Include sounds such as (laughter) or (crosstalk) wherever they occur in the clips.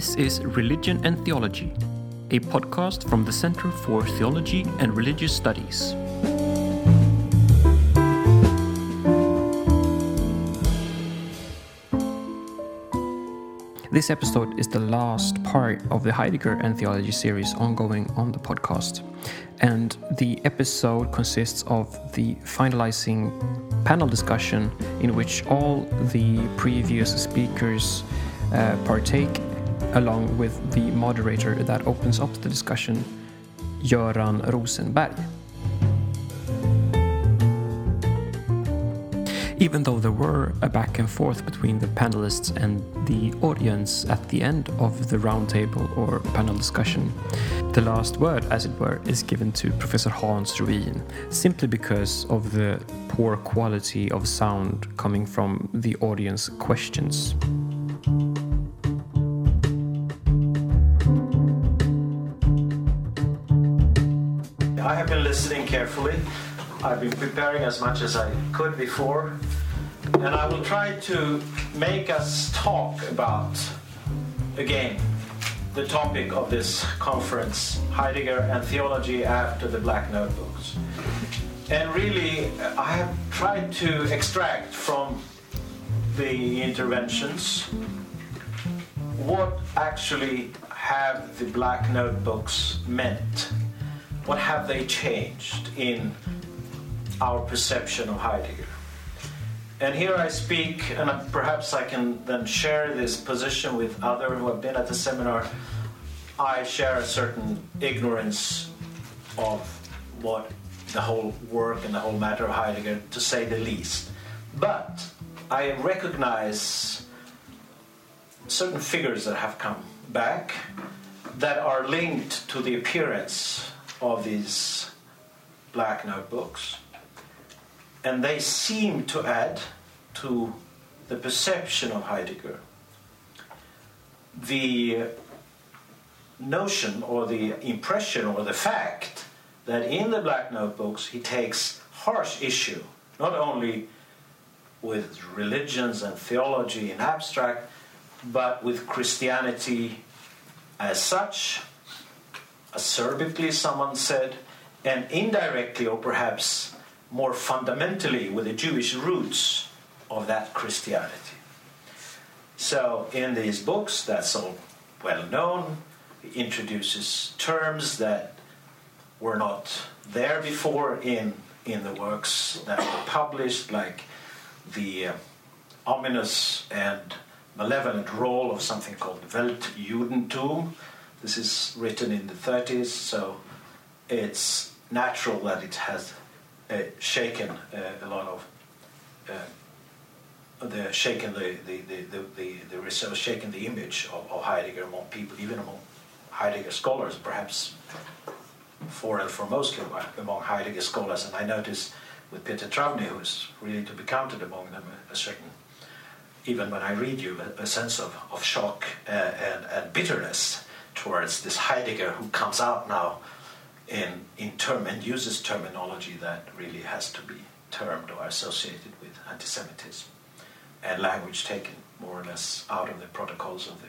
This is Religion and Theology, a podcast from the Center for Theology and Religious Studies. This episode is the last part of the Heidegger and Theology series ongoing on the podcast. And the episode consists of the finalizing panel discussion in which all the previous speakers uh, partake, along with the moderator that opens up the discussion, Göran Rosenberg. Even though there were a back and forth between the panelists and the audience at the end of the roundtable or panel discussion, the last word, as it were, is given to Professor Hans Ruin, simply because of the poor quality of sound coming from the audience questions. Have been listening carefully. I've been preparing as much as I could before, and I will try to make us talk about, again, the topic of this conference Heidegger and theology after the Black Notebooks. And really, I have tried to extract from the interventions what actually have the Black Notebooks meant? What have they changed in our perception of Heidegger? And here I speak, and perhaps I can then share this position with others who have been at the seminar. I share a certain ignorance of what the whole work and the whole matter of Heidegger, to say the least. But I recognize certain figures that have come back that are linked to the appearance of his black notebooks and they seem to add to the perception of Heidegger. The notion or the impression or the fact that in the Black Notebooks he takes harsh issue not only with religions and theology in abstract, but with Christianity as such, acerbically, someone said, and indirectly or perhaps more fundamentally with the Jewish roots of that Christianity. So, in these books, that's all well known. He introduces terms that were not there before in, in the works that were published, like the uh, ominous and malevolent role of something called Weltjudentum. This is written in the 30s, so it's natural that it has uh, shaken uh, a lot of uh, the shaken the the the the, the, the shaken the image of, of Heidegger among people, even among Heidegger scholars, perhaps for and foremostly among Heidegger scholars. And I notice with Peter Trawny, who is really to be counted among them, a, a certain, even when I read you, a, a sense of, of shock uh, and, and bitterness towards this Heidegger who comes out now in, in term and uses terminology that really has to be termed or associated with anti-Semitism and language taken more or less out of the protocols of the,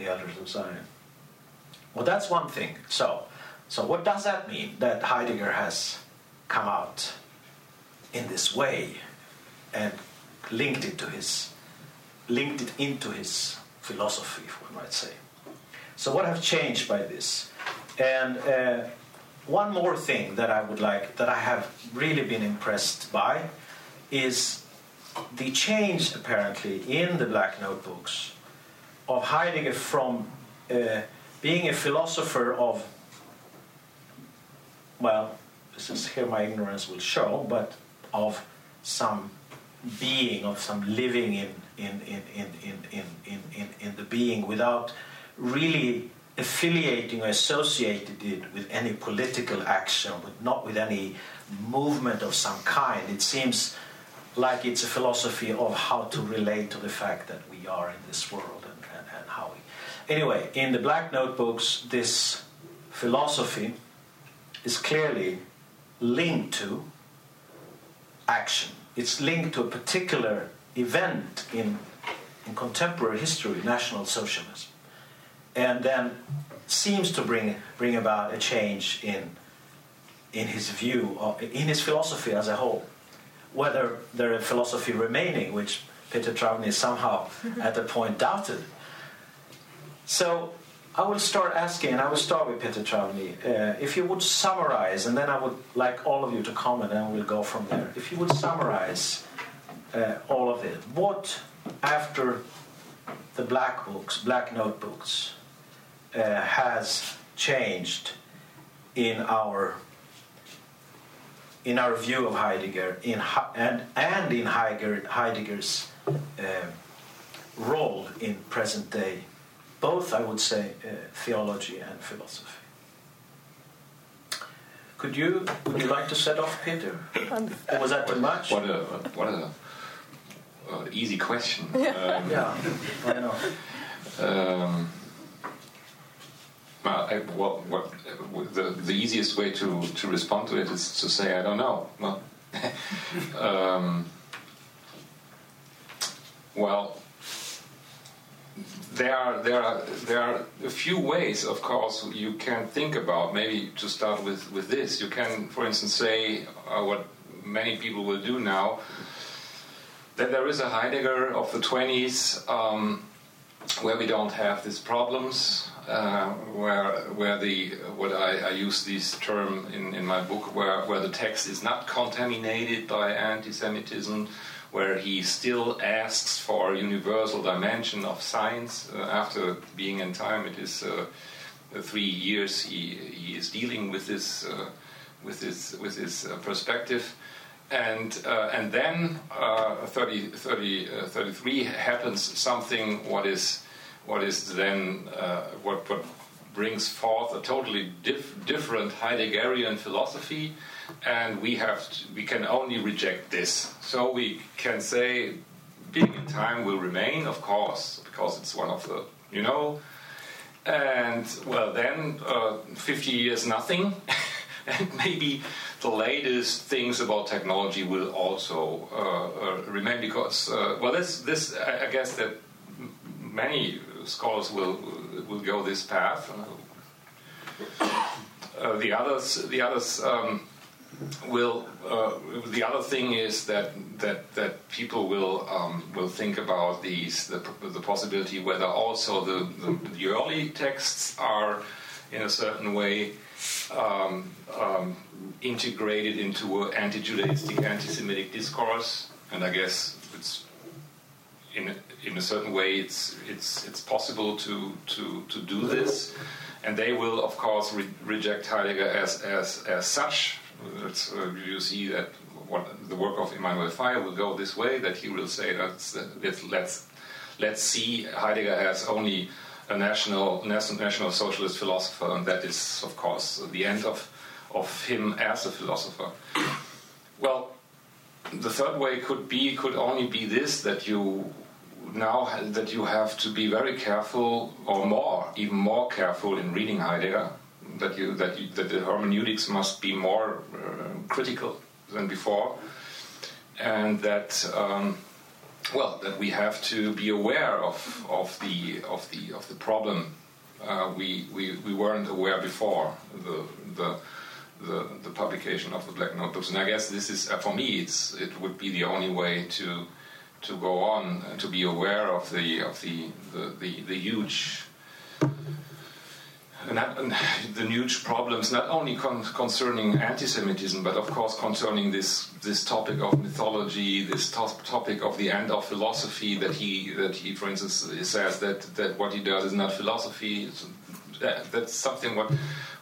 the elders of Zion. Well, that's one thing. So, so what does that mean that Heidegger has come out in this way and linked it to his linked it into his philosophy, one might say. So what have changed by this? And uh, one more thing that I would like that I have really been impressed by is the change apparently in the Black Notebooks of Heidegger from uh, being a philosopher of well this is here my ignorance will show, but of some being, of some living in, in, in, in, in, in, in, in the being without really affiliating or associated it with any political action, but not with any movement of some kind. It seems like it's a philosophy of how to relate to the fact that we are in this world and, and, and how we. Anyway, in the Black Notebooks, this philosophy is clearly linked to action. It's linked to a particular event in, in contemporary history, National Socialism. And then seems to bring bring about a change in in his view of, in his philosophy as a whole. Whether there is philosophy remaining, which Peter Trawny somehow (laughs) at the point doubted. So I will start asking, and I will start with Peter Trawny. Uh, if you would summarize, and then I would like all of you to comment, and we'll go from there. If you would summarize uh, all of it, what after the black books, black notebooks, uh, has changed in our in our view of Heidegger, in and and in Heidegger, Heidegger's uh, role in present day both, I would say, uh, theology and philosophy. Could you would you like to set off, Peter? or was that too much? What a what a uh, easy question. (laughs) Um, yeah, I know. Um, well, I, well, the, the easiest way to, to respond to it is to say I don't know. Well, (laughs) um, well there are there are there are a few ways, of course, you can think about. Maybe to start with with this, you can, for instance, say uh, what many people will do now. That there is a Heidegger of the 20s um, where we don't have these problems, uh, where where the what I, I, use this term in, in my book, where where the text is not contaminated by anti-Semitism where he still asks for a universal dimension of science. Uh, after being in time, it is uh, three years he, he is dealing with this uh, with this with this uh, perspective. And, uh, and then uh, 30, 30, 33 happens something what is what is then what, what brings forth a totally dif different Heideggerian philosophy and we have to, we can only reject this. So we can say being in time will remain, of course, because it's one of the you know. And well, then uh, 50 years nothing, (laughs) and maybe the latest things about technology will also uh, uh, remain because uh, well, this this I guess that many scholars will will go this path. Uh, the others, the others. Um, will uh, the other thing is that that that people will um, will think about these the, the possibility whether also the, the, the early texts are in a certain way um, um, integrated into an anti-Judaistic, anti-Semitic discourse, and I guess it's in in a certain way it's it's it's possible to to to do this, and they will of course re reject Heidegger as as as such. Uh, you see that what, the work of Emmanuel Faye will go this way, that he will say that let's, let's see Heidegger as only a national, national socialist philosopher, and that is, of course, the end of, of him as a philosopher. Well, the third way could be could only be this that you now that you have to be very careful or more even more careful in reading Heidegger that you that you, that the hermeneutics must be more uh, critical than before, and that. Um, well, that we have to be aware of, of the of the of the problem uh, we, we we weren't aware before the the the, the publication of the black notebooks, and I guess this is uh, for me. It's it would be the only way to to go on to be aware of the of the the, the, the huge the huge problems, not only con concerning anti-Semitism, but of course concerning this this topic of mythology, this to topic of the end of philosophy. That he that he, for instance, says that that what he does is not philosophy. That, that's something what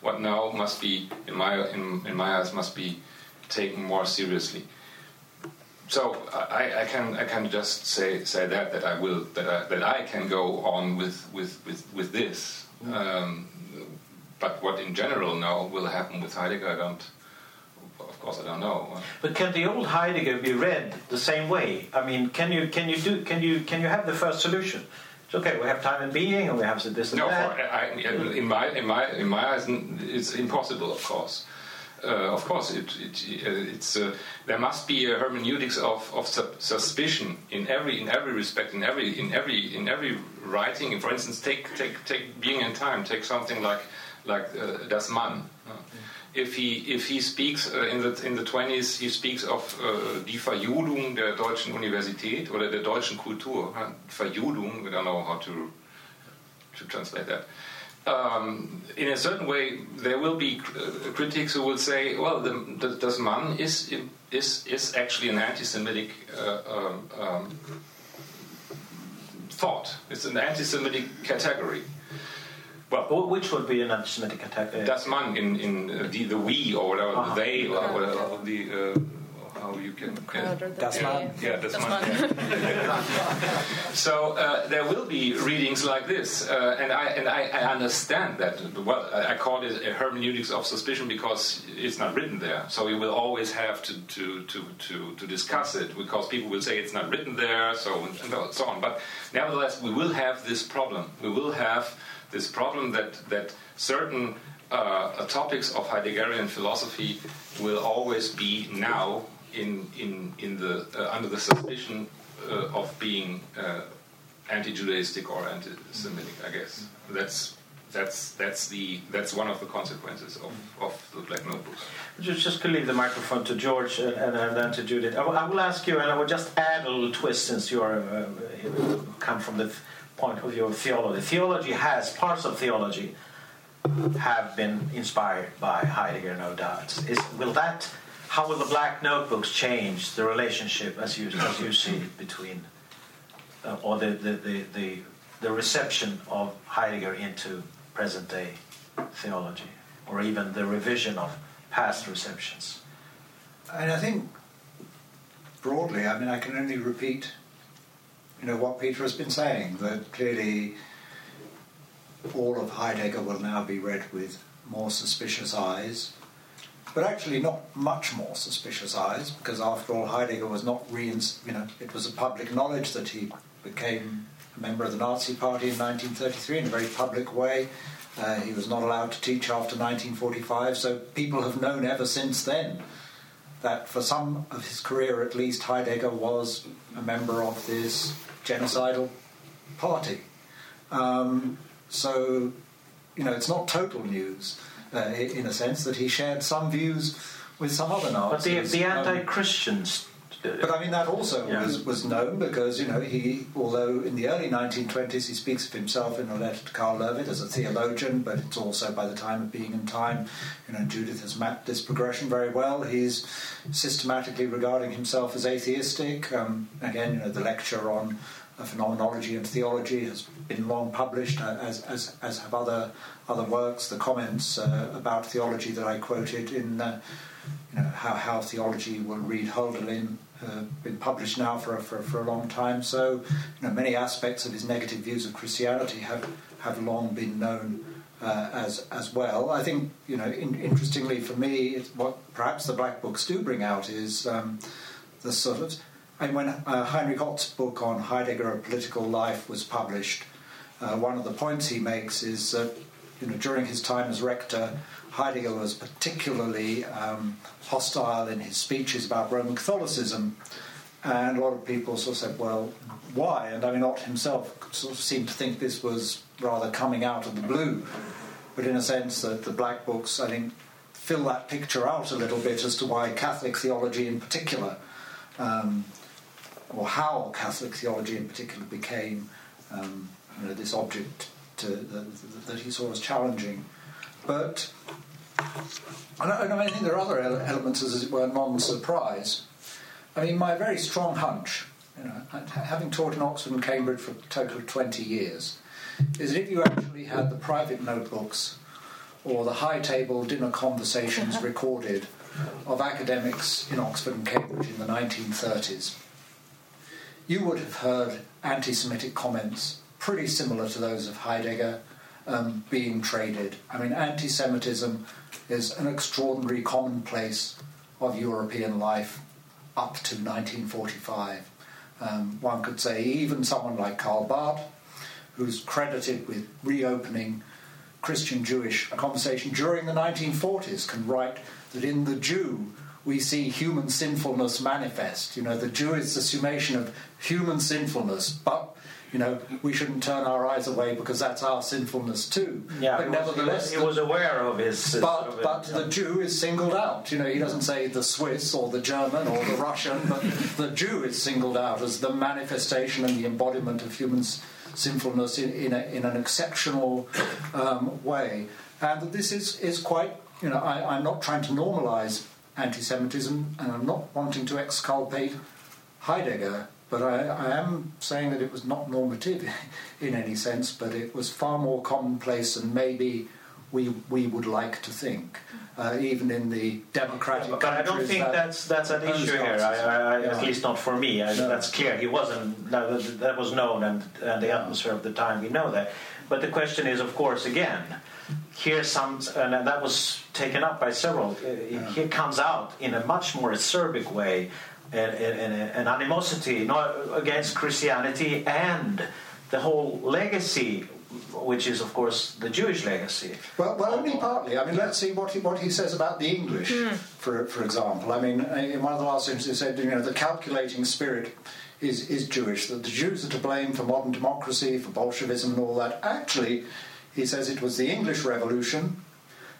what now must be in my in, in my eyes must be taken more seriously. So I, I, can I can just say say that that I will that I, that I can go on with with with, with this. Um, but what in general now will happen with Heidegger, I don't. Of course, I don't know. But can the old Heidegger be read the same way? I mean, can you can you do can you can you have the first solution? It's okay. We have time and being, and we have this and no, that. No, in my in my in my eyes, it's impossible, of course. Uh, of course, it, it, uh, it's uh, there must be a hermeneutics of, of suspicion in every in every respect in every in every in every writing. And for instance, take take take being in time. Take something like like uh, Das Man. If he if he speaks uh, in the in the 20s, he speaks of uh, die Verjudung der deutschen Universität oder der deutschen Kultur. Verjudung, we don't know how to to translate that um, in a certain way, there will be uh, critics who will say, "Well, the, the, Das Man is is is actually an anti-Semitic uh, um, um, thought. It's an anti-Semitic category." Well, which would be an anti-Semitic category? Das Man in in uh, the, the we or whatever uh -huh. they or whatever the uh, how you can. Das yeah, yeah, das, das (laughs) so uh, there will be readings like this, uh, and I and I, I, understand that. Well, I call it a hermeneutics of suspicion because it's not written there. So you will always have to to to to, to discuss it because people will say it's not written there, so and so on. But nevertheless, we will have this problem. We will have this problem that that certain uh, topics of Heideggerian philosophy will always be now in in in the uh, under the suspicion uh, of being uh, anti-Judaistic or anti-Semitic. I guess that's that's that's the that's one of the consequences of, of the Black Notebooks. Just just leave the microphone to George and, and, and then to Judith. I, will ask you, and I will just add a little twist since you are uh, come from the point of view of theology. Theology has parts of theology have been inspired by Heidegger, no doubt. Is, will that how will the black notebooks change the relationship as you as you see between uh, or the, the, the, the, the reception of Heidegger into present day theology or even the revision of past receptions? And I think broadly, I mean, I can only repeat, you know, what Peter has been saying. That clearly, all of Heidegger will now be read with more suspicious eyes but actually not much more suspicious eyes, because after all, Heidegger was not re you know, it was a public knowledge that he became a member of the Nazi Party in 1933 in a very public way. Uh, he was not allowed to teach after 1945, so people have known ever since then that for some of his career at least, Heidegger was a member of this genocidal party. Um, so, you know, it's not total news uh, in a sense, that he shared some views with some other Nazis. But the, the um, anti-Christians. Um, but I mean that also yeah. was, was known because you know he although in the early 1920s he speaks of himself in a letter to Karl Löwith as a theologian, but it's also by the time of being in time, you know Judith has mapped this progression very well. He's systematically regarding himself as atheistic. Um, again, you know the lecture on phenomenology and theology has been long published, uh, as, as, as have other other works. The comments uh, about theology that I quoted in uh, you know, how, how theology will read Hölderlin uh, been published now for, for, for a long time. So you know, many aspects of his negative views of Christianity have, have long been known uh, as as well. I think you know, in, interestingly for me, what perhaps the black books do bring out is um, the sort of and when uh, Heinrich Ott's book on Heidegger, A Political Life, was published, uh, one of the points he makes is that you know, during his time as rector, Heidegger was particularly um, hostile in his speeches about Roman Catholicism. And a lot of people sort of said, well, why? And I mean, Ott himself sort of seemed to think this was rather coming out of the blue. But in a sense, that the black books, I think, fill that picture out a little bit as to why Catholic theology in particular um, or how Catholic theology in particular became um, you know, this object to, that, that, he saw as challenging. But I, I think there are other elements, as it were, non-surprise. I mean, my very strong hunch, you know, having taught in Oxford and Cambridge for a total of 20 years, is that if you actually had the private notebooks or the high table dinner conversations (laughs) recorded of academics in Oxford and Cambridge in the 1930s, you would have heard anti Semitic comments pretty similar to those of Heidegger um, being traded. I mean, anti Semitism is an extraordinary commonplace of European life up to 1945. Um, one could say even someone like Karl Barth, who's credited with reopening Christian Jewish conversation during the 1940s, can write that in the Jew we see human sinfulness manifest. You know, the Jew is the summation of human sinfulness, but you know, we shouldn't turn our eyes away because that's our sinfulness too. Yeah, but nevertheless, he was, he was aware of his. But of but the Jew is singled out. You know, he doesn't say the Swiss or the German or the Russian, but (laughs) the Jew is singled out as the manifestation and the embodiment of human sinfulness in in, a, in an exceptional um, way. And this is is quite. You know, I, I'm not trying to normalise anti-Semitism, and I'm not wanting to exculpate Heidegger but I, I, am saying that it was not normative (laughs) in any sense, but it was far more commonplace than maybe we we would like to think, uh, even in the democratic. But, I don't think that that's that's an issue here. I, I, yeah. At least not for me. No. That's clear. He wasn't. That, that was known, and, and the atmosphere of the time. We know that. But the question is, of course, again. Here's some, and that was taken up by several. Uh, yeah. Here comes out in a much more acerbic way an, an, an animosity not against Christianity and the whole legacy which is, of course, the Jewish legacy. Well, well, only partly. I mean, let's see what he, what he says about the English, mm. for for example. I mean, in one of the last sentences, he said, you know, the calculating spirit is is Jewish. That the Jews are to blame for modern democracy, for Bolshevism, and all that. Actually, he says it was the English Revolution,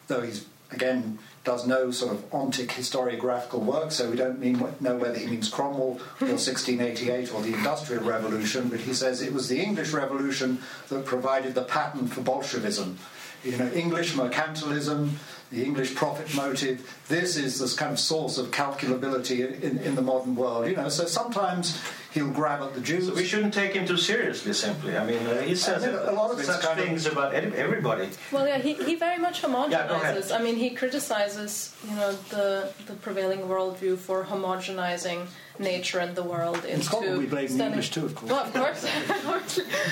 though he's again does no sort of ontic historiographical work, so we don't mean, know whether he means Cromwell or (laughs) 1688 or the Industrial Revolution, but he says it was the English Revolution that provided the pattern for Bolshevism. You know, English mercantilism, the English profit motive. This is this kind of source of calculability in, in, in, the modern world. You know, so sometimes he'll grab at the Jews. So we shouldn't take him too seriously. Simply, I mean, uh, he says a lot of such things of, about everybody. Well, yeah, he, he very much homogenizes. Yeah, I mean, he criticizes you know the the prevailing worldview for homogenizing nature and the world into. It's probably blaming English too, of course. Well, of course.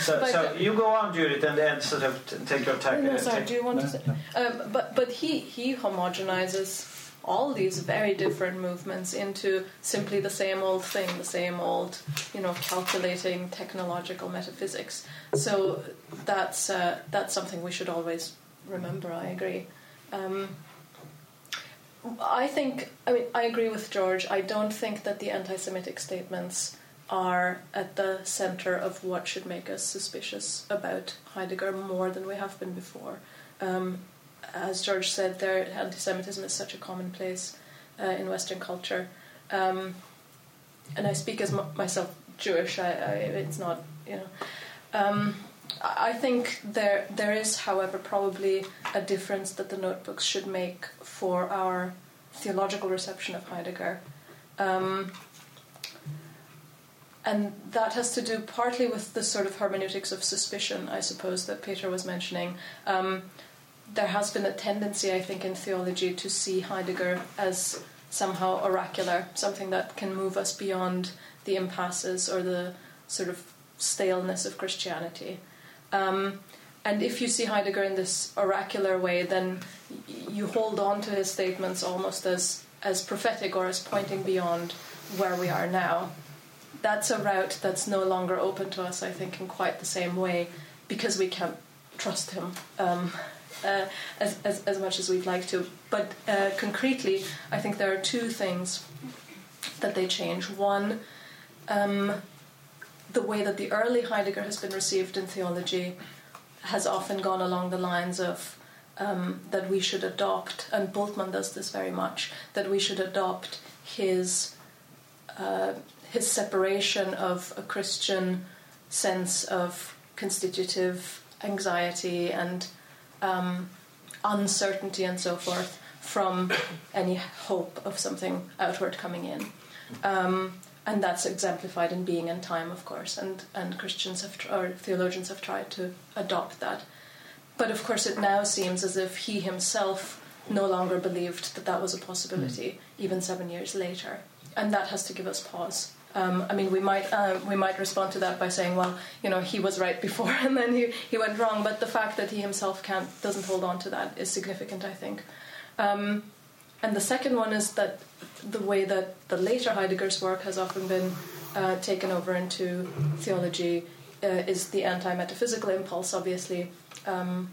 so, (laughs) but, so you go on, Judith, and, and sort of t- take your time. No, sorry. Do you want no, to say? No. Um, but but he he homogenizes all these very different movements into simply the same old thing, the same old, you know, calculating technological metaphysics. So that's uh, that's something we should always remember. I agree. Um, I think, I mean, I agree with George. I don't think that the anti Semitic statements are at the center of what should make us suspicious about Heidegger more than we have been before. Um, as George said, there anti Semitism is such a commonplace uh, in Western culture. Um, and I speak as m- myself Jewish, I, I, it's not, you know. Um, I think there there is, however, probably a difference that the notebooks should make for our theological reception of Heidegger. Um, and that has to do partly with the sort of hermeneutics of suspicion, I suppose, that Peter was mentioning. Um, there has been a tendency, I think, in theology to see Heidegger as somehow oracular, something that can move us beyond the impasses or the sort of staleness of Christianity. Um, and if you see Heidegger in this oracular way, then you hold on to his statements almost as, as prophetic or as pointing beyond where we are now. That's a route that's no longer open to us, I think, in quite the same way because we can't trust him um, uh, as, as, as, much as we'd like to. But uh, concretely, I think there are two things that they change. One, um, the way that the early Heidegger has been received in theology has often gone along the lines of um, that we should adopt, and Bultmann does this very much, that we should adopt his uh, his separation of a Christian sense of constitutive anxiety and um, uncertainty and so forth from any hope of something outward coming in. Um, and that's exemplified in being and time, of course, and, and Christians have, or theologians have tried to adopt that. But of course, it now seems as if he himself no longer believed that that was a possibility, mm. even seven years later, and that has to give us pause. Um, I mean, we might uh, we might respond to that by saying, well, you know, he was right before (laughs) and then he, he went wrong. But the fact that he himself can't doesn't hold on to that is significant, I think. Um, and the second one is that the way that the later Heidegger's work has often been uh, taken over into theology uh, is the anti metaphysical impulse, obviously. Um,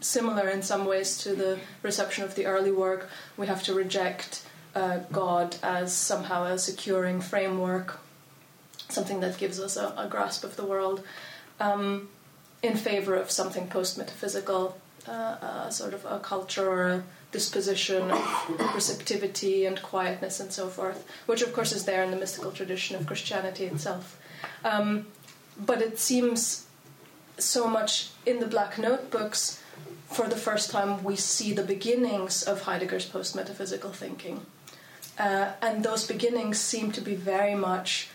similar in some ways to the reception of the early work. We have to reject uh, God as somehow a securing framework, something that gives us a, a grasp of the world, um, in favor of something post metaphysical, uh, uh, sort of a culture or a disposition of receptivity and quietness and so forth, which of course is there in the mystical tradition of Christianity itself. Um, but it seems so much in the Black Notebooks, for the first time, we see the beginnings of Heidegger's post metaphysical thinking. Uh, and those beginnings seem to be very much,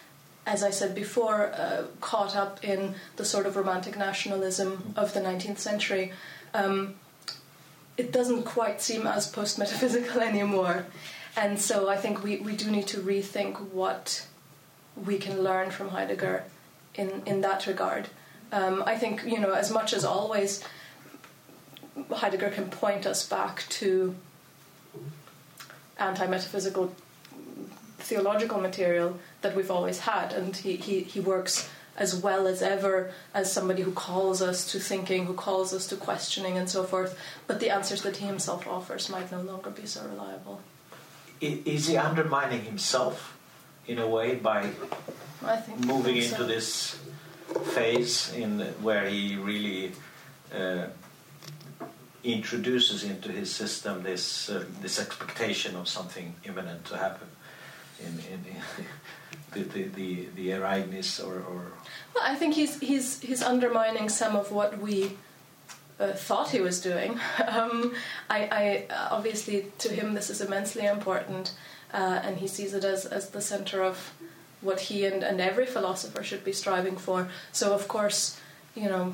as I said before, uh, caught up in the sort of romantic nationalism of the 19th century. Um, it doesn't quite seem as post metaphysical (laughs) anymore. And so I think we, we do need to rethink what we can learn from Heidegger in, in that regard. Um, I think, you know, as much as always, Heidegger can point us back to anti metaphysical theological material that we've always had, and he, he, he works as well as ever as somebody who calls us to thinking, who calls us to questioning, and so forth. But the answers that he himself offers might no longer be so reliable. Is he undermining himself in a way by moving into this phase in where he really uh, introduces into his system this uh, this expectation of something imminent to happen in, in, in (laughs) the, the, the, the Ereignis or, or well, I think he's he's he's undermining some of what we uh, thought he was doing. (laughs) um, I, I obviously to him this is immensely important, uh, and he sees it as as the center of what he and, and every philosopher should be striving for. So, of course, you know,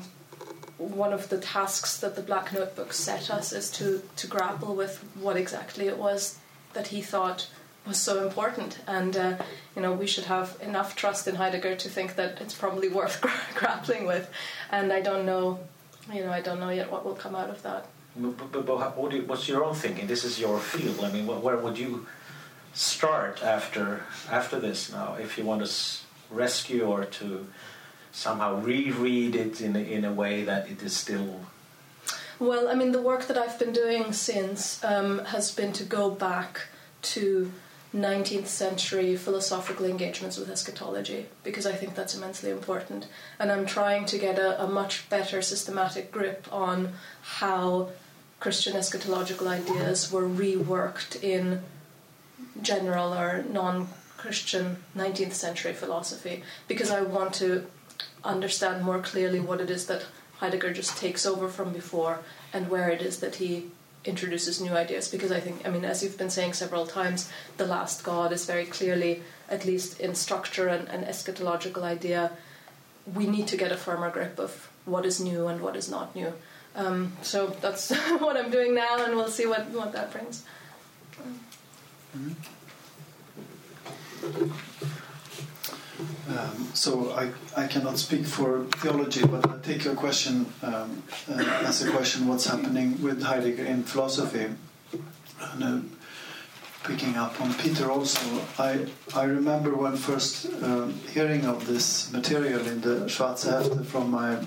one of the tasks that the Black Notebook set us is to, to grapple with what exactly it was that he thought was so important. And, uh, you know, we should have enough trust in Heidegger to think that it's probably (laughs) worth grappling with. And I don't know, you know, I don't know yet what will come out of that. But, but, but what you, what's your own thinking? This is your field. I mean, where would you start after after this now if you want to rescue or to somehow reread it in a, in a way that it is still well i mean the work that i've been doing since um, has been to go back to 19th century philosophical engagements with eschatology because I think that's immensely important. And I'm trying to get a, a much better systematic grip on how Christian eschatological ideas were reworked in general or non Christian 19th century philosophy because I want to understand more clearly what it is that Heidegger just takes over from before and where it is that he introduces new ideas because I think I mean as you've been saying several times the last god is very clearly at least in structure and, and eschatological idea we need to get a firmer grip of what is new and what is not new um, so that's (laughs) what I'm doing now and we'll see what, what that brings. Mm-hmm. Um, so I, I cannot speak for theology, but I take your question um, uh, as a question: What's happening with Heidegger in philosophy? And, uh, picking up on Peter also, I I remember when first uh, hearing of this material in the Schwarze Hefte from my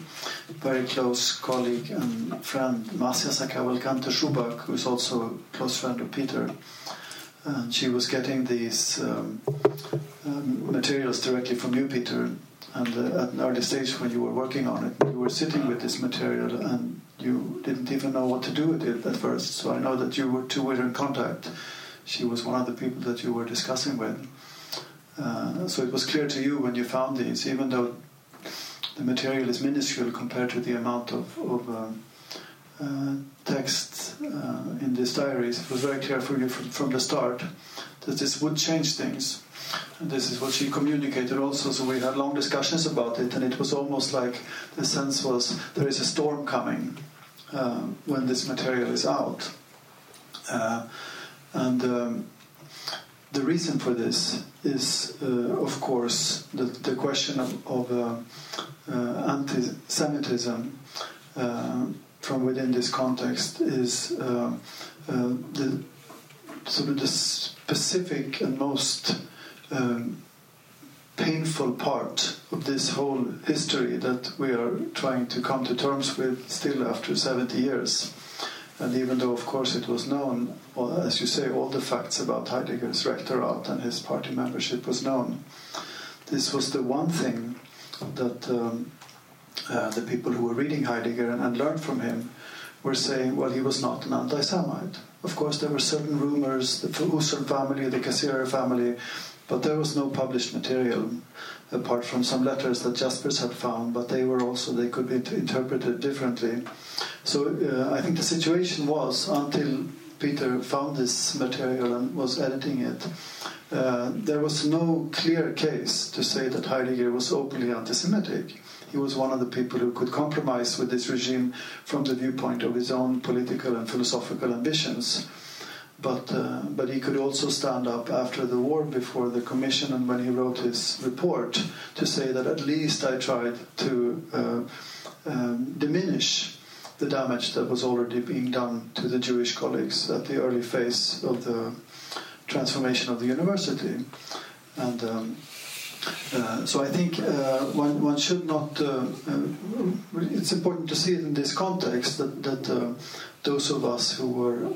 very close colleague and friend Marcia Cavalcante Schuback, who is also a close friend of Peter and she was getting these um, um, materials directly from you, Peter. And uh, at an early stage, when you were working on it, you were sitting with this material and you didn't even know what to do with it at first. So I know that you were two were in contact. She was one of the people that you were discussing with. Uh, so it was clear to you when you found these, even though the material is minuscule compared to the amount of, of um, uh, text uh, in these diaries, it was very clear for you from, from the start that this would change things. This is what she communicated also. So we had long discussions about it, and it was almost like the sense was there is a storm coming uh, when this material is out. Uh, and um, the reason for this is, uh, of course, the, the question of, of uh, uh, anti Semitism from within this context is uh, uh, the sort of the specific and most um, painful part of this whole history that we are trying to come to terms with still after 70 years. And even though, of course, it was known, as you say, all the facts about Heidegger's rectorate and his party membership was known, this was the one thing that um, uh, the people who were reading Heidegger and, and learned from him were saying, well, he was not an anti Semite. Of course, there were certain rumors, the Husserl family, the Cassirer family, but there was no published material apart from some letters that Jaspers had found, but they were also, they could be interpreted differently. So uh, I think the situation was until Peter found this material and was editing it, uh, there was no clear case to say that Heidegger was openly anti Semitic. He was one of the people who could compromise with this regime from the viewpoint of his own political and philosophical ambitions. But, uh, but he could also stand up after the war before the commission and when he wrote his report to say that at least I tried to uh, um, diminish the damage that was already being done to the Jewish colleagues at the early phase of the transformation of the university. And um, uh, so I think uh, one, one should not. Uh, uh it's important to see it in this context that, that uh, those of us who were.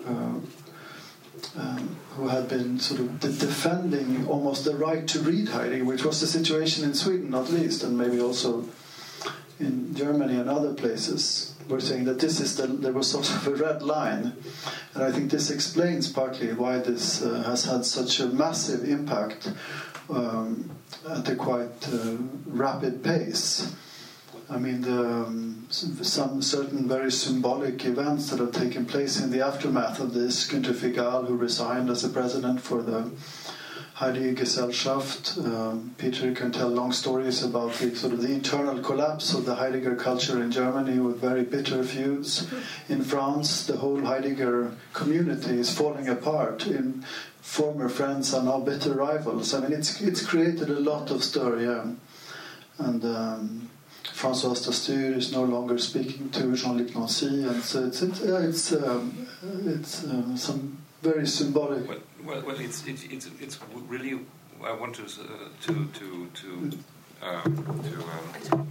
Um, who had been sort of de- defending almost the right to read Heidegger, which was the situation in Sweden, not least, and maybe also in Germany and other places, were saying that this is the, there was sort of a red line, and I think this explains partly why this uh, has had such a massive impact um, at a quite uh, rapid pace. I mean, the, um, some certain very symbolic events that have taken place in the aftermath of this. Günter Figal, who resigned as the president for the Heidegger Gesellschaft. Um, Peter can tell long stories about the sort of the internal collapse of the Heidegger culture in Germany with very bitter feuds. In France, the whole Heidegger community is falling apart. In former friends are now bitter rivals. I mean, it's it's created a lot of stir, yeah. And um, François Dastur is no longer speaking to Jean-Luc Nancy, and so it's it's it's, um, it's uh, some very symbolic. Well, well, well it's, it's it's really I want to uh, to to to uh, to um,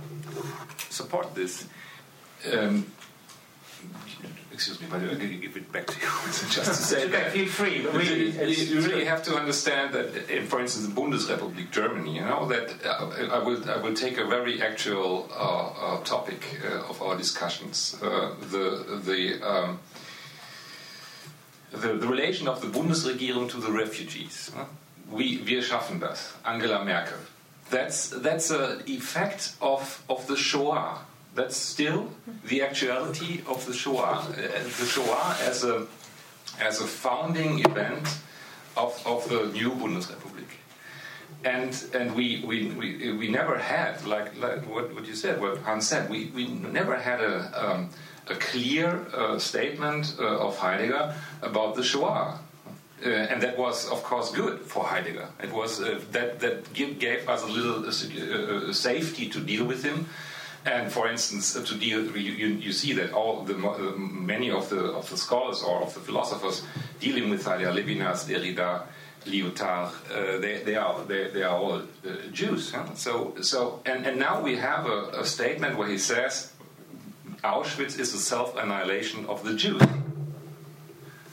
support this. Excuse me, but I give it back to you. (laughs) Just (laughs) to say okay, that. Feel free. But really, you, really have to understand that, in, for instance, the Bundesrepublik Germany, you know, that uh, I will I will take a very actual uh, uh, topic uh, of our discussions. Uh, the the, um, the the relation of the Bundesregierung to the refugees. We wir schaffen das. Angela Merkel. That's that's an effect of of the Shoah that's still the actuality of the Shoah. Uh, the Shoah as a as a founding event of, of the new Bundesrepublik. And and we, we, we, we never had like, like what, what you said, what Hans said, we, we never had a um, a clear uh, statement uh, of Heidegger about the Shoah. Uh, and that was, of course, good for Heidegger. It was uh, that that give, gave us a little uh, safety to deal with him, and for instance, to deal, you, you, see that all the many of the of the scholars or of the philosophers dealing with Heidegger, Levinas, Derrida, Lyotard, uh, they, they are they, they are all uh, Jews. Huh? So so and, and now we have a, a statement where he says Auschwitz is the self annihilation of the Jews.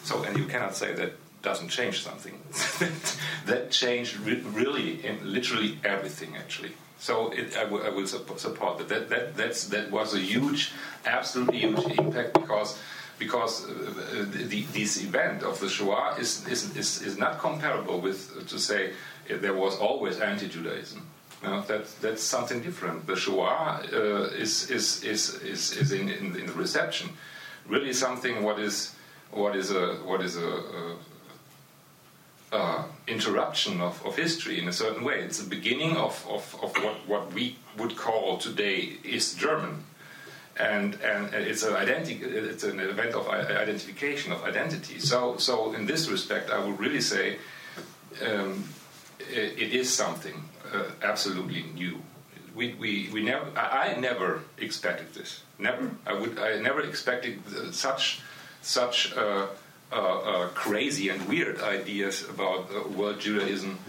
So and you cannot say that doesn't change something. (laughs) that changed re really, literally everything actually. So it, I, will support that. That, that, that's, that was a huge, absolutely huge impact because because uh, the, this event of the Shoah is, is, is, is not comparable with to say there was always anti-Judaism. You know, that, that's something different. The Shoah uh, is, is, is, is, is in, in, in, the reception really something what is what is a what is a, a uh, interruption of, of history in a certain way. It's the beginning of, of, of what, what we would call today East German. And, and it's an identi- it's an event of identification of identity. So so in this respect, I would really say um, it, is something uh, absolutely new. We, we, we never I, I, never expected this. Never. I would I never expected such such. Uh, uh, uh, crazy and weird ideas about world Judaism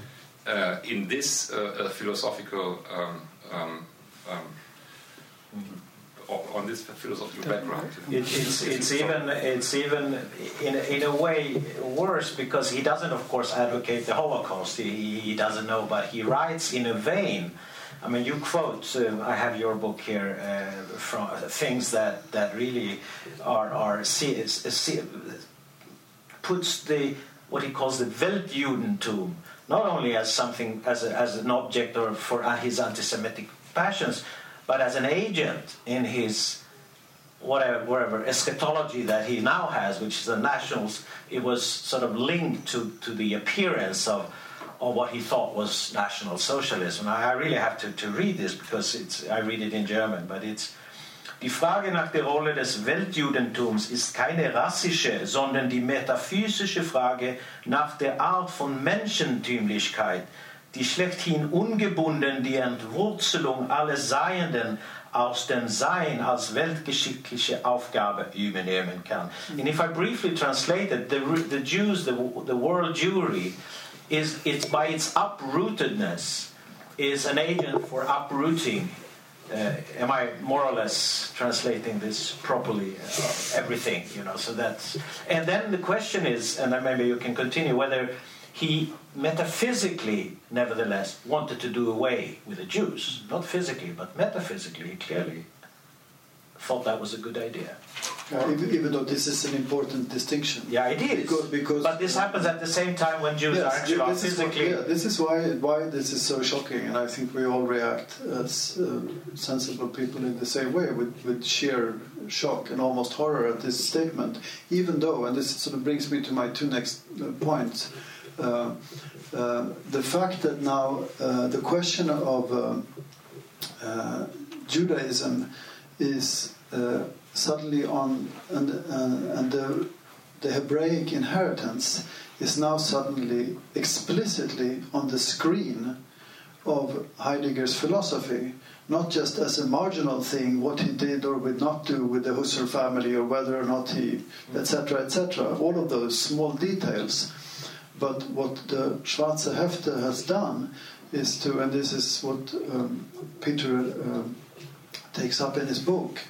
uh, in this uh, philosophical um, um, um, on this philosophical background. It, it's, it's even it's even in a, in a way worse because he doesn't, of course, advocate the Holocaust. He, he doesn't know, but he writes in a vein. I mean, you quote. Uh, I have your book here uh, from things that, that really are are see, see, puts the what he calls the Weltjudentum not only as something as, a, as an object or for uh, his anti-Semitic passions, but as an agent in his whatever, eschatology that he now has, which is the nationals. It was sort of linked to, to the appearance of, of what he thought was national socialism. I, I really have to, to read this because it's, I read it in German, but it's Die Frage nach der Rolle des Weltjudentums ist keine rassische, sondern die metaphysische Frage nach der Art von Menschentümlichkeit, die schlechthin ungebunden die Entwurzelung alles Seienden aus dem Sein als weltgeschichtliche Aufgabe übernehmen kann. And if I briefly translate it, the, the Jews, the, the world Jewry, is it's by its uprootedness is an agent for uprooting. Uh, am I more or less translating this properly? Uh, everything, you know. So that's and then the question is, and maybe you can continue whether he metaphysically, nevertheless, wanted to do away with the Jews. Not physically, but metaphysically, clearly thought that was a good idea. Uh, even, though this is an important distinction. Yeah, it is. Because, because but this happens at the same time when Jews yes, are actually this physically. What, yeah, this is why why this is so shocking, and I think we all react as uh, sensible people in the same way, with, with sheer shock and almost horror at this statement. Even though, and this sort of brings me to my two next uh, points. Uh, uh, the fact that now uh, the question of Judaism is suddenly on, and, and the, the Hebraic inheritance is now suddenly explicitly on the screen of Heidegger's philosophy, not just as a marginal thing, what he did or would not do with the Husserl family, or whether or not he, etc., etc., all of those small details. But what the Schwarze Hefte has done is to, and this is what um, Peter uh, takes up in his book,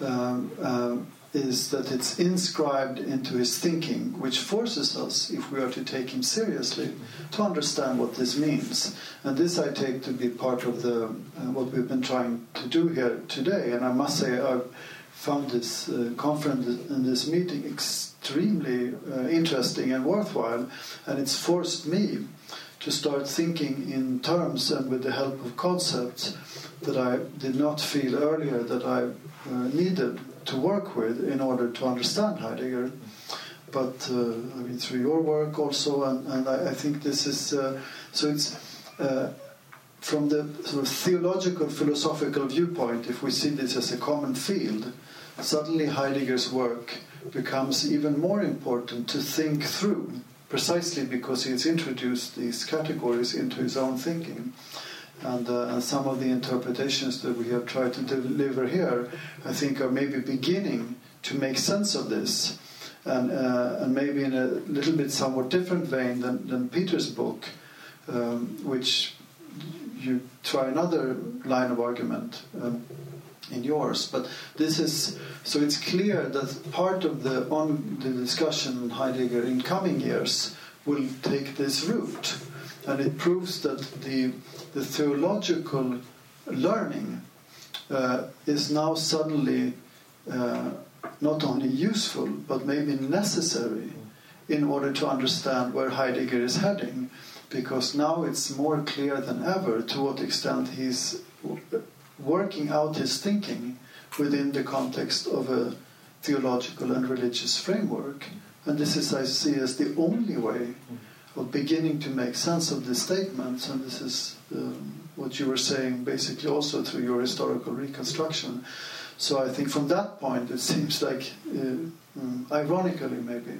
um, uh, is that it's inscribed into his thinking, which forces us, if we are to take him seriously, to understand what this means. And this I take to be part of the uh, what we've been trying to do here today. And I must say, I've found this uh, conference and this meeting extremely uh, interesting and worthwhile, and it's forced me to start thinking in terms and with the help of concepts that I did not feel earlier that I uh, needed to work with in order to understand Heidegger. But uh, I mean, through your work also, and, and I, I think this is uh, so. It's uh, from the sort of theological, philosophical viewpoint. If we see this as a common field, suddenly Heidegger's work becomes even more important to think through, precisely because he has introduced these categories into his own thinking. And, uh, and, some of the interpretations that we have tried to deliver here, I think, are maybe beginning to make sense of this. And, uh, and maybe in a little bit somewhat different vein than, than Peter's book, um, which you try another line of argument. Um, in yours. But this is so it's clear that part of the on the discussion in Heidegger in coming years will take this route, and it proves that the the theological learning uh, is now suddenly uh, not only useful but maybe necessary in order to understand where Heidegger is heading, because now it's more clear than ever to what extent he's working out his thinking within the context of a theological and religious framework. And this is, I see, as the only way of beginning to make sense of the statements. And this is um, what you were saying basically also through your historical reconstruction. So I think from that point, it seems like, uh, um, ironically maybe,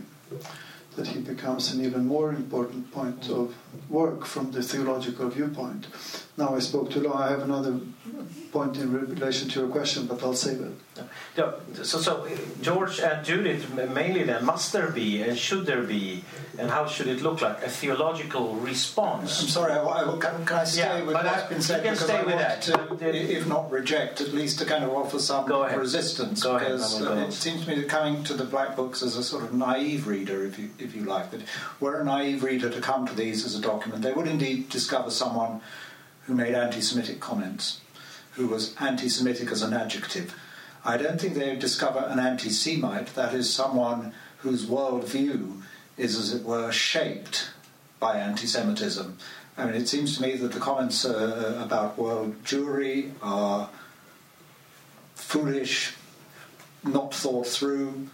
that he becomes an even more important point of work from the theological viewpoint. Now I spoke too long. I have another point in relation to your question, but I'll save it. So, so George and Judith, mainly then, must there be and should there be, and how should it look like, a theological response? I'm sorry, I, I, can, can I stay Yeah, with but what's I- been you said? can because stay I with want that. to, i- if not reject, at least to kind of offer some Go ahead. resistance. Go ahead, because Manuel uh, it seems to me that coming to the black books as a sort of naive reader, if you, if you like, that were a naive reader to come to these as a document, they would indeed discover someone who made anti Semitic comments, who was anti Semitic as an adjective. I don't think they would discover an anti Semite, that is, someone whose worldview is, as it were, shaped by anti Semitism. I mean, it seems to me that the comments uh, about world Jewry are foolish, not thought through,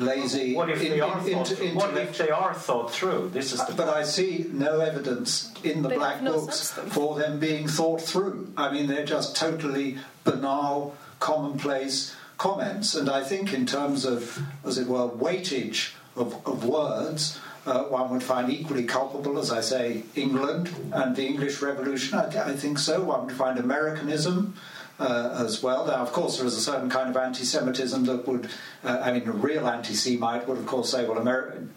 lazy. What if in- they in- are thought into- through? What if they are thought through? This is the but I see no evidence in the They black no books substance. for them being thought through. I mean, they're just totally banal, commonplace comments. And I think, in terms of, as it were, weightage of, of words, uh, one would find equally culpable, as I say, England and the English Revolution. I, I think so. One would find Americanism. Uh, as well. Now, of course, there is a certain kind of anti-Semitism that would, uh, I mean, a real anti-Semite would, of course, say, well,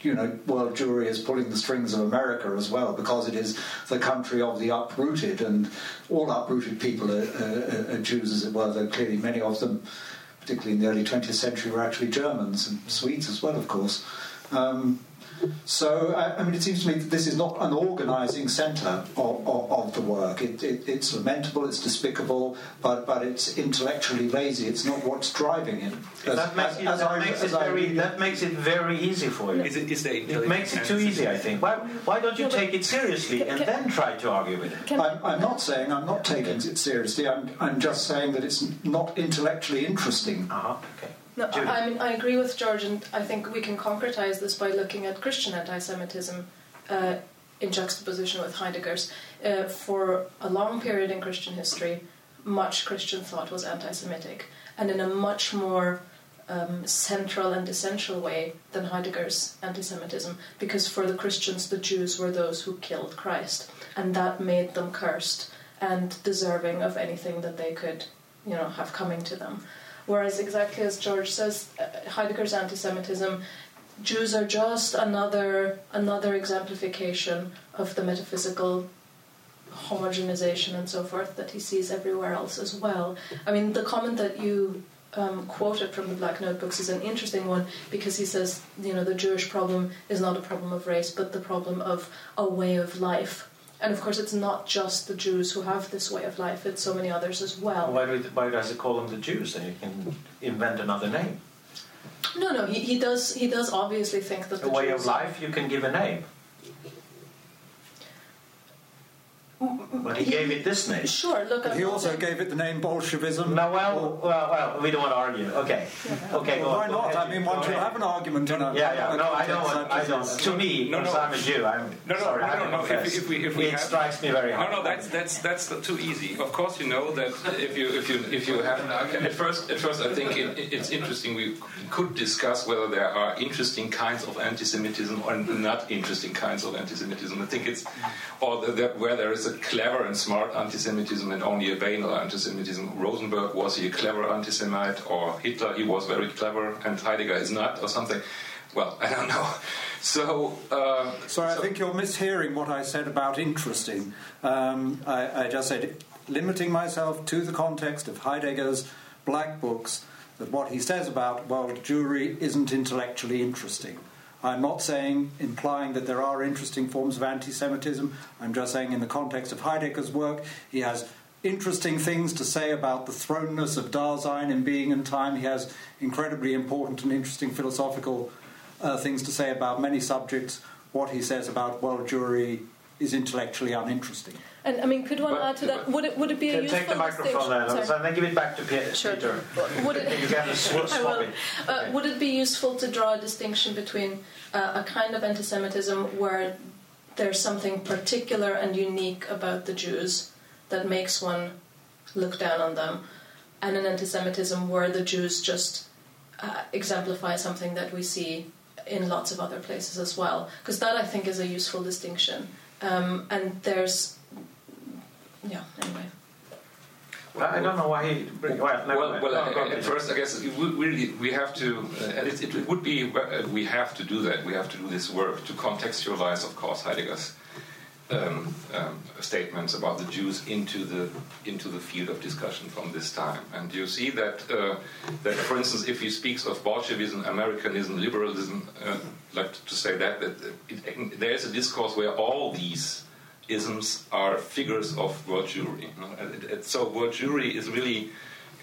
you know, world Jewry is pulling the strings of America as well because it is the country of the uprooted, and all uprooted people are, are, are Jews, as it were. Though clearly, many of them, particularly in the early 20th century, were actually Germans and Swedes as well, of course. Um, so, I, I mean, it seems to me that this is not an organising centre of, of, of the work. It, it, it's lamentable, it's despicable, but, but it's intellectually lazy. It's not what's driving it. As- that makes, as- it, as that, I- makes it very, that makes it very easy for you. Is it, is the It makes it too easy, I think. Why, why don't you No, take it seriously and Can- then try to argue with it? Can, I'm, I'm not saying I'm not taking it seriously. I'm, I'm just saying that it's not intellectually interesting. Uh-huh. Okay. No, Judy. I mean, I agree with George, and I think we can concretize this by looking at Christian anti Semitism uh, in juxtaposition with Heidegger's. Uh, for a long period in Christian history, much Christian thought was anti Semitic, and in a much more um, central and essential way than Heidegger's anti Semitism, because for the Christians, the Jews were those who killed Christ, and that made them cursed and deserving of anything that they could, you know, have coming to them. Whereas, exactly as George says, uh, Heidegger's anti-Semitism, Jews are just another another exemplification of the metaphysical homogenization and so forth that he sees everywhere else as well. I mean, the comment that you um, quoted from the Black Notebooks is an interesting one because he says, you know, the Jewish problem is not a problem of race, but the problem of a way of life. And of course, it's not just the Jews who have this way of life; it's so many others as well. Why, do why does he call them the Jews? And you can invent another name. No, no, he, he does. He does obviously think that A the way Jews, of life, you can give a name. But he gave it this name. Sure, look. But he also saying- gave it the name Bolshevism. No, well, well, well, we don't want to argue. Okay, okay, go Well, why on. not? ahead. I mean, Go one should have an argument in a Yeah, yeah. No, I don't want. such I don't. To me, No, no. I'm a Jew, I'm No, no, sorry. I I don't know if- confess. if we- if we it have- strikes me very hard. No, no, that's that's that's too easy. Of course, you know that if you if you if you have an argument at first at first I think it, it's interesting. We could discuss whether there are interesting kinds of anti-Semitism or not interesting kinds of anti-Semitism. I think it's or that where there is a clever and smart anti-Semitism and only a banal anti-Semitism. Rosenberg was he a clever anti-Semite or Hitler? He was very clever and Heidegger is not or something. Well, I don't know. (laughs) So. Uh, Sorry, I think you're mishearing what I said about interesting. Um, I, I just said, limiting myself to the context of Heidegger's black books, that what he says about world Jewry isn't intellectually interesting. I'm not saying, implying that there are interesting forms of anti Semitism. I'm just saying, in the context of Heidegger's work, he has interesting things to say about the thrownness of Dasein in being and time. He has incredibly important and interesting philosophical uh, things to say about many subjects. What he says about world Jewry is intellectually uninteresting. And I mean, could one But- add to that? Would it would it be a useful take the microphone Sorry. and then give it back to Pe- Sure. Peter. Would it, You can (laughs) sw- I will. it. Uh, would it be useful to draw a distinction between uh, a kind of anti-Semitism where there's something particular and unique about the Jews that makes one look down on them, and an anti-Semitism where the Jews just uh, exemplify something that we see in lots of other places as well. Because that I think is a useful distinction. Um, and there's, yeah, anyway. Well, I don't know why he. Well, well, well at first, I guess we really we have to, uh, and it, it, would be uh, we have to do that. We have to do this work to contextualize, of course, Heidegger's um, um, statements about the Jews into the into the field of discussion from this time. And you see that uh, that, for instance, if he speaks of Bolshevism, Americanism, liberalism, uh, like to say that that it, there is a discourse where all these isms are figures of world Jewry. So world Jewry is really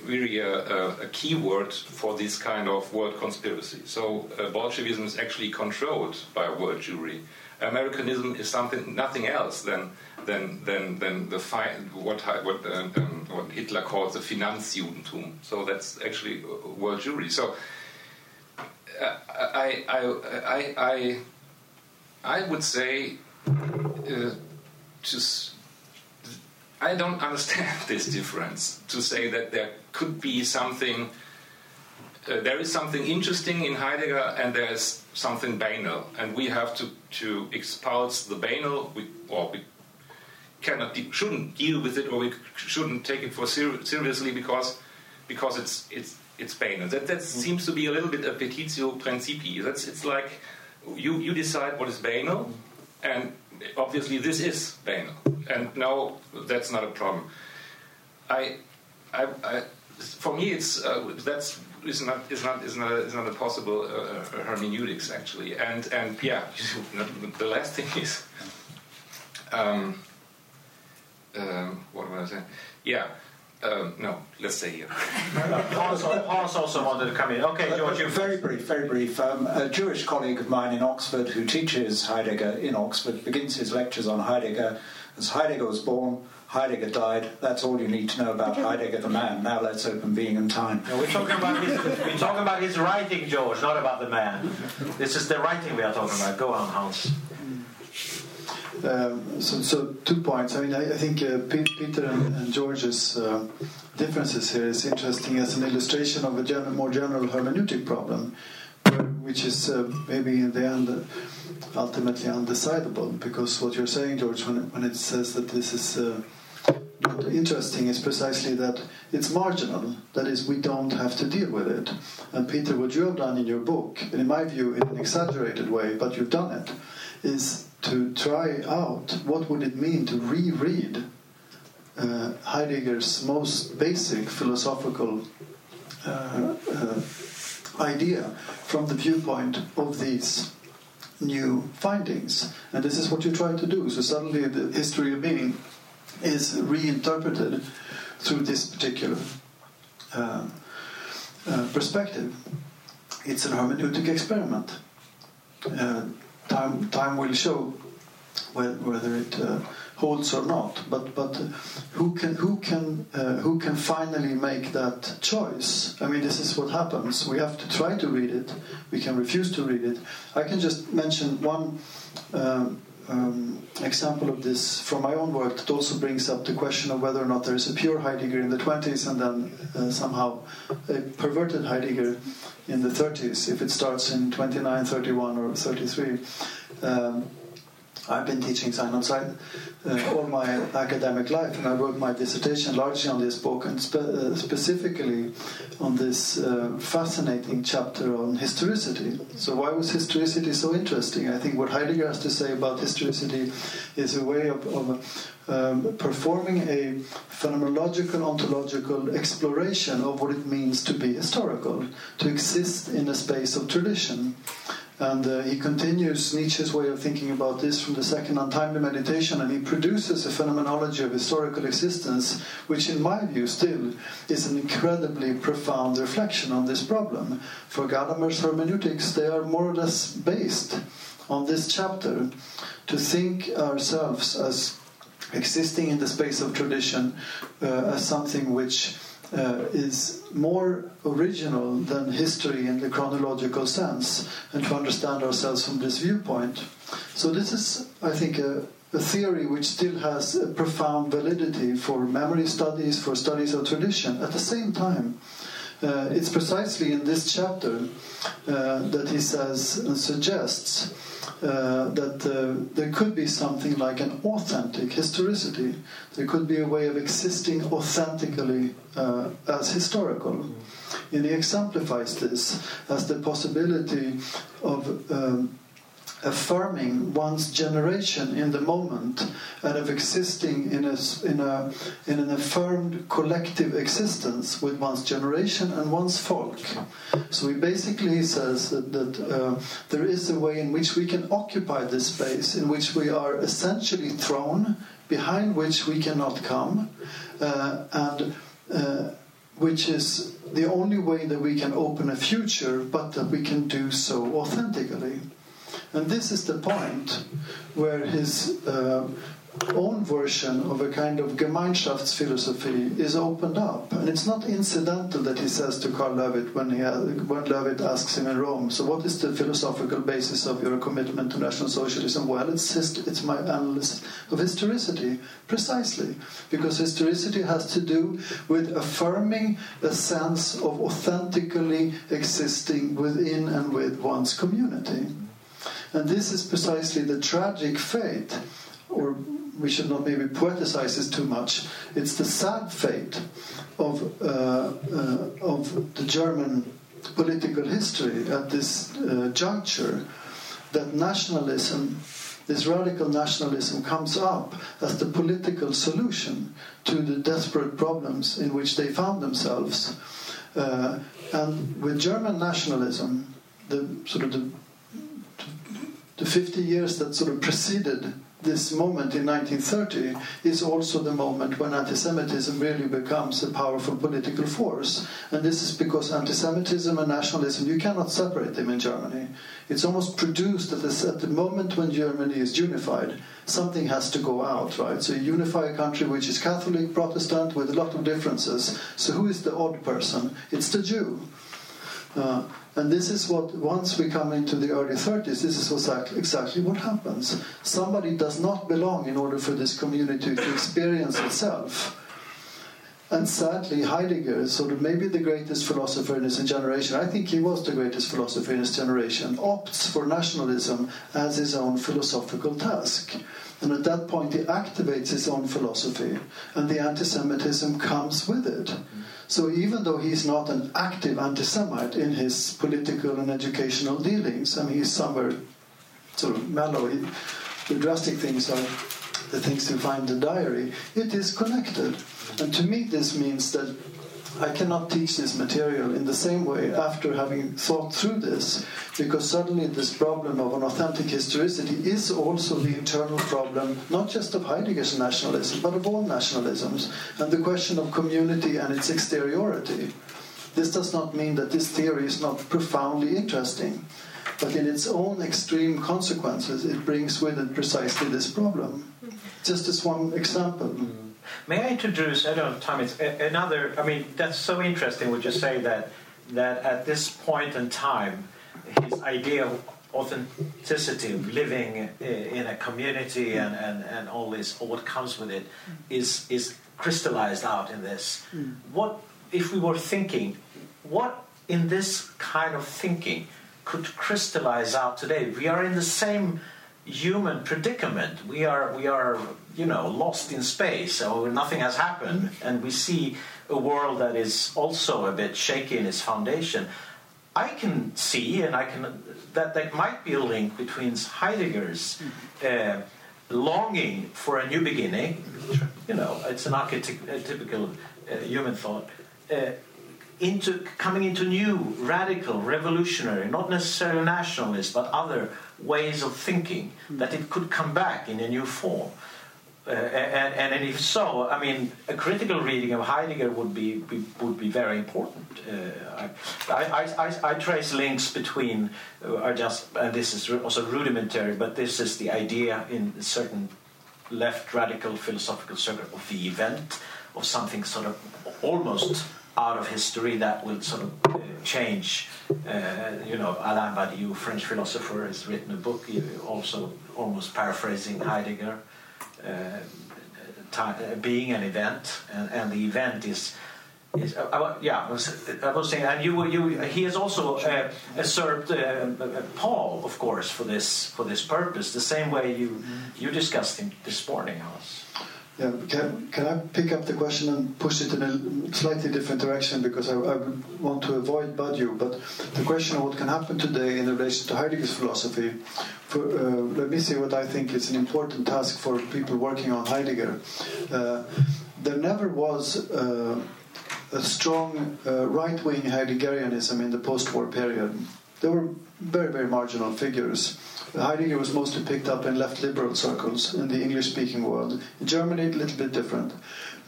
really a, a, a, key word for this kind of world conspiracy. So uh, Bolshevism is actually controlled by world Jewry. Americanism is something nothing else than than than, than the fi- what what, uh, um, what Hitler calls the Finanzjudentum. So that's actually world Jewry. So uh, I, I I I I would say. Uh, just I don't understand (laughs) this difference to say that there could be something. Uh, there is something interesting in Heidegger, and there is something banal, and we have to, to expulse the banal, we, or we cannot, de- shouldn't deal with it, or we shouldn't take it for ser- seriously because because it's it's it's banal. That that mm. seems to be a little bit a petitio principii. That's it's like you you decide what is banal, and obviously this is banal, and now that's not a problem. I, I, I for me, it's uh, that's is not is not is not a, is not a possible uh, uh hermeneutics actually, and and yeah, (laughs) the last thing is, um, um, what was I saying? Yeah. Um, no, let's stay here. Hans, Hans, also wanted to come in. Okay, George. You very brief, very brief. Um, a Jewish colleague of mine in Oxford who teaches Heidegger in Oxford begins his lectures on Heidegger as Heidegger was born, Heidegger died. That's all you need to know about Heidegger the man. Now let's open being and time. No, we're talking about his, we're talking about his writing, George, not about the man. This is the writing we are talking about. Go on, Hans. Um, so, so, two points. I mean, I, I think uh, Peter and, and George's uh, differences here is interesting as an illustration of a general, more general hermeneutic problem, which is uh, maybe in the end ultimately undecidable. Because what you're saying, George, when, when it says that this is uh, not interesting, is precisely that it's marginal. That is, we don't have to deal with it. And Peter, what you have done in your book, and in my view, in an exaggerated way, but you've done it, is to try out what would it mean to reread uh, Heidegger's most basic philosophical uh, uh, idea from the viewpoint of these new findings. And this is what you try to do. So suddenly the history of being is reinterpreted through this particular uh, uh, perspective. It's an hermeneutic experiment. Uh, time time will show whether it uh, holds or not. But but who can who can uh, who can finally make that choice? I mean, this is what happens. We have to try to read it. We can refuse to read it. I can just mention one. Um, um, example of this from my own work that also brings up the question of whether or not there is a pure Heidegger in the 20s and then uh, somehow a perverted Heidegger in the 30s, if it starts in 29, 31, or 33. Um, I've been teaching sign Sein und Zeit uh, all my academic life, and I wrote my dissertation largely on this book, and spe- uh, specifically on this uh, fascinating chapter on historicity. So, why was historicity so interesting? I think what Heidegger has to say about historicity is a way of, of um, performing a phenomenological, ontological exploration of what it means to be historical, to exist in a space of tradition. And uh, he continues Nietzsche's way of thinking about this from the second untimely meditation, and he produces a phenomenology of historical existence, which, in my view, still is an incredibly profound reflection on this problem. For Gadamer's hermeneutics, they are more or less based on this chapter to think ourselves as existing in the space of tradition uh, as something which uh, is more original than history in the chronological sense, and to understand ourselves from this viewpoint. So, this is, I think, a, a theory which still has a profound validity for memory studies, for studies of tradition. At the same time, uh, it's precisely in this chapter uh, that he says and suggests uh, that uh, there could be something like an authentic historicity. There could be a way of existing authentically uh, as historical. And he exemplifies this as the possibility of um, affirming one's generation in the moment and of existing in a, in a in an affirmed collective existence with one's generation and one's folk. So he basically says that, that uh, there is a way in which we can occupy this space in which we are essentially thrown behind which we cannot come uh, and uh, which is the only way that we can open a future, but that we can do so authentically. And this is the point where his uh, own version of a kind of Gemeinschaftsphilosophy is opened up. And it's not incidental that he says to Karl Löwith when, he, when Löwith asks him in Rome, So, what is the philosophical basis of your commitment to National Socialism? Well, it's, hist- it's my analysis of historicity, precisely. Because historicity has to do with affirming a sense of authentically existing within and with one's community. And this is precisely the tragic fate, or we should not maybe poeticize this too much. It's the sad fate of, uh, uh, of the German political history at this uh, juncture that nationalism, this radical nationalism, comes up as the political solution to the desperate problems in which they found themselves. Uh, and with German nationalism, the sort of the the 50 years that sort of preceded this moment in 1930 is also the moment when anti Semitism really becomes a powerful political force. And this is because anti Semitism and nationalism, you cannot separate them in Germany. It's almost produced at, this, at the moment when Germany is unified, something has to go out, right? So you unify a country which is Catholic, Protestant, with a lot of differences. So who is the odd person? It's the Jew. Uh, and this is what, once we come into the early 30s, this is exactly, exactly what happens. Somebody does not belong in order for this community to experience itself. And sadly, Heidegger is sort of maybe the greatest philosopher in his generation. I think he was the greatest philosopher in his generation. Opts for nationalism as his own philosophical task. And at that point, he activates his own philosophy, and the anti Semitism comes with it. So even though he's not an active anti-Semite in his political and educational dealings, I mean he's somewhere sort of mellow. He, the drastic things are the things you find in the diary. It is connected, and to me this means that I cannot teach this material in the same way after having thought through this, because suddenly this problem of an authentic historicity is also the internal problem, not just of Heidegger's nationalism, but of all nationalisms, and the question of community and its exteriority. This does not mean that this theory is not profoundly interesting, but in its own extreme consequences, it brings with it precisely this problem. Just as one example. Mm-hmm. May I introduce? I don't know, Tom. It's another. I mean, that's so interesting. Would you say that that at this point in time, his idea of authenticity, of living in a community, and, and, and all this, all what comes with it, is is crystallized out in this. Mm. What if we were thinking? What in this kind of thinking could crystallize out today? We are in the same human predicament. We are we are you know lost in space, so nothing has happened, and we see a world that is also a bit shaky in its foundation. I can see, and I can that there might be a link between Heidegger's uh, longing for a new beginning. You know, it's an archetypical uh, human thought. Uh, into coming into new, radical, revolutionary, not necessarily nationalist, but other ways of thinking, that it could come back in a new form. Uh, and, and, if so, I mean, a critical reading of Heidegger would be, be would be very important. Uh, I, I, I, I, trace links between, uh, I just, and this is also rudimentary, but this is the idea in certain left radical philosophical circle of the event, of something sort of almost out of history that will sort of uh, change. Uh, you know, Alain Badiou, French philosopher, has written a book, also almost paraphrasing Heidegger, uh, uh, being and event, and, and, the event is yeah, I was, I was saying, and you, you, he has also uh, usurped uh, uh, Paul, of course, for this for this purpose. The same way you you discussed him this morning, Hans. Yeah, can, can I pick up the question and push it in a slightly different direction because I, I want to avoid Badiou, but the question of what can happen today in relation to Heidegger's philosophy, for, uh, let me say what I think is an important task for people working on Heidegger. Uh, there never was uh, a strong uh, right-wing Heideggerianism in the post-war period. There were very, very marginal figures. Heidegger was mostly picked up in left liberal circles in the English speaking world. In Germany, a little bit different,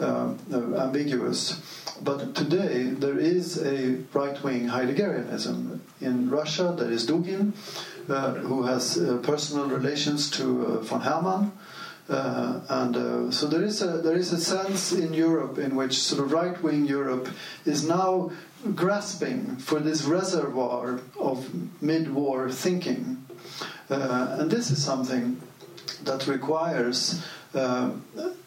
uh, ambiguous. But today, there is a right wing Heideggerianism. In Russia, there is Dugin, uh, who has uh, personal relations to uh, von Herrmann. Uh, and uh, so there is a there is a sense in Europe in which sort of right wing Europe is now grasping for this reservoir of mid war thinking. Uh, and this is something that requires, uh,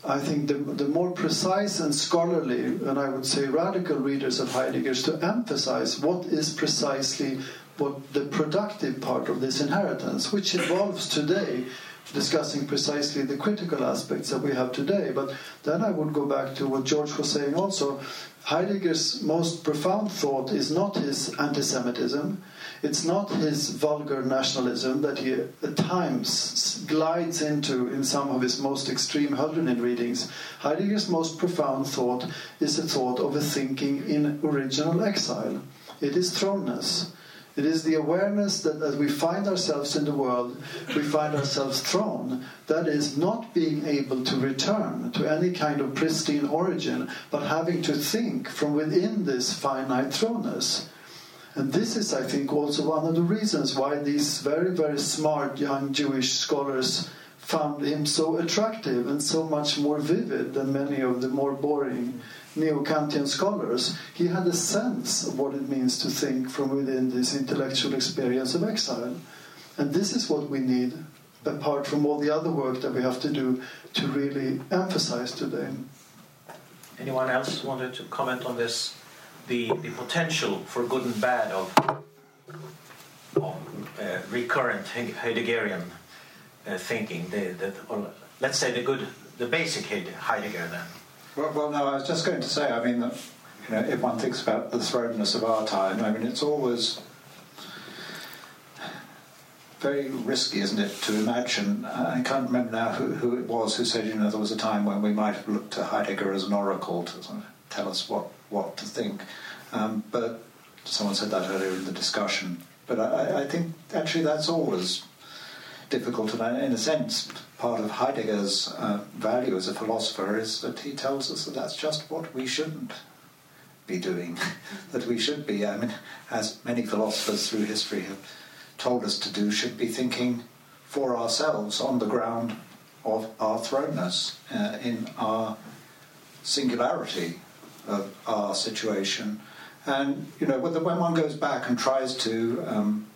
I think, the, the, more precise and scholarly, and I would say radical readers of Heidegger's to emphasize what is precisely what the productive part of this inheritance, which involves today discussing precisely the critical aspects that we have today. But then I would go back to what George was saying also. Heidegger's most profound thought is not his anti Semitism, it's not his vulgar nationalism that he at times glides into in some of his most extreme Hölderlin readings. Heidegger's most profound thought is the thought of a thinking in original exile. It is thrownness. It is the awareness that as we find ourselves in the world, we find ourselves thrown. That is, not being able to return to any kind of pristine origin, but having to think from within this finite thrownness. And this is, I think, also one of the reasons why these very, very smart young Jewish scholars found him so attractive and so much more vivid than many of the more boring neo Kantian scholars. He had a sense of what it means to think from within this intellectual experience of exile. And this is what we need, apart from all the other work that we have to do to really emphasize today. Anyone else wanted to comment on this? the, the potential for good and bad of, of uh, recurrent Heideggerian uh, thinking. The, the, let's say the good, the basic Heidegger then. Well, well, no, I was just going to say. I mean, that, you know, if one thinks about the thrownness of our time, I mean, it's always very risky, isn't it, to imagine? I can't remember now who, who, it was who said, you know, there was a time when we might have looked to Heidegger as an oracle to sort of tell us what what to think. Um, but someone said that earlier in the discussion. But I, I think actually that's always difficult, and in a sense, part of Heidegger's uh, value as a philosopher is that he tells us that that's just what we shouldn't be doing. (laughs) that we should be, I mean, as many philosophers through history have told us to do, should be thinking for ourselves on the ground of our thrownness, uh, in our singularity, of our situation. And you know, when one goes back and tries to um,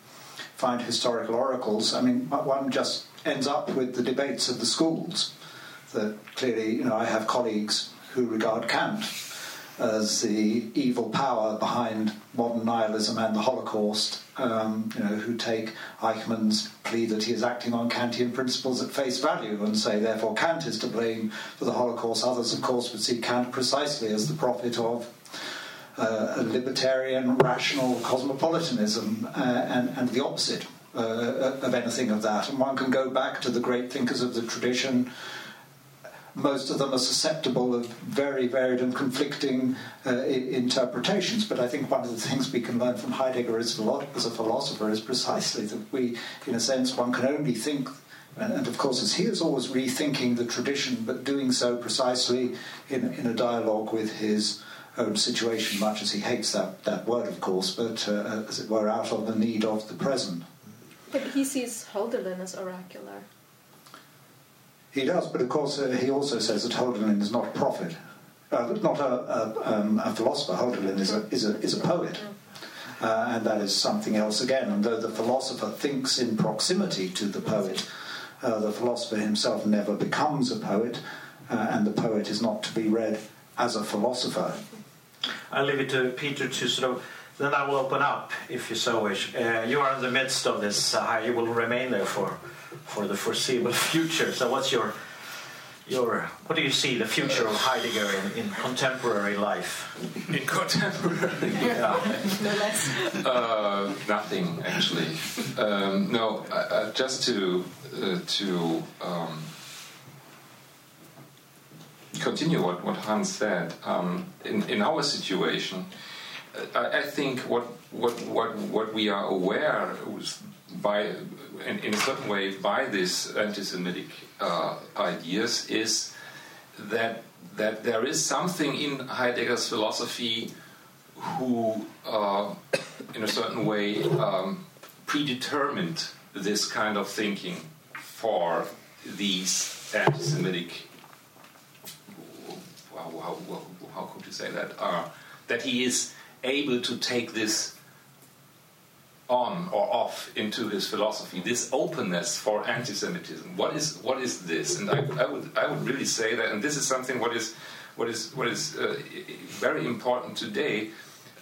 find historical oracles, I mean, one just ends up with the debates of the schools. That clearly, you know, I have colleagues who regard Kant as the evil power behind modern nihilism and the Holocaust, um, you know, who take Eichmann's plea that he is acting on Kantian principles at face value and say, therefore, Kant is to blame for the Holocaust. Others, of course, would see Kant precisely as the prophet of a libertarian, rational cosmopolitanism uh, and, and the opposite. Uh, of anything of that, and one can go back to the great thinkers of the tradition most of them are susceptible of very varied and conflicting uh, interpretations. But I think one of the things we can learn from Heidegger as, as a philosopher is precisely that we, in a sense, one can only think and, of course, as he is always rethinking the tradition, but doing so precisely in, in a dialogue with his own situation, much as he hates that, that word, of course, but uh, as it were, out of the need of the present. But he sees Hölderlin as oracular. He does, but of course uh, he also says that Hölderlin is not a prophet, uh, not a, a, um, a, philosopher. Hölderlin is a, is a, is a poet. Uh, and that is something else again. And though the philosopher thinks in proximity to the poet, uh, the philosopher himself never becomes a poet, uh, and the poet is not to be read as a philosopher. I'll leave it to Peter to sort of. Then I will open up, if you so wish. Uh, you are in the midst of this. Uh, you will remain there for for the foreseeable future. So, what's your your what do you see the future of Heidegger in, in contemporary life? In contemporary, (laughs) yeah. (laughs) no less. Uh, nothing actually. Um, no, uh, just to uh, to um, continue what, what Hans said. Um, in in our situation, uh, I, I, think what what what what we are aware by in, in a certain way by these anti-Semitic uh, ideas is that that there is something in Heidegger's philosophy who, uh, in a certain way, um, predetermined this kind of thinking for these anti-Semitic. How, how, how could you say that? Uh, that he is able to take this on or off into his philosophy, this openness for anti-Semitism. What is what is this? And I, I would I would really say that, and this is something what is what is what is uh, very important today.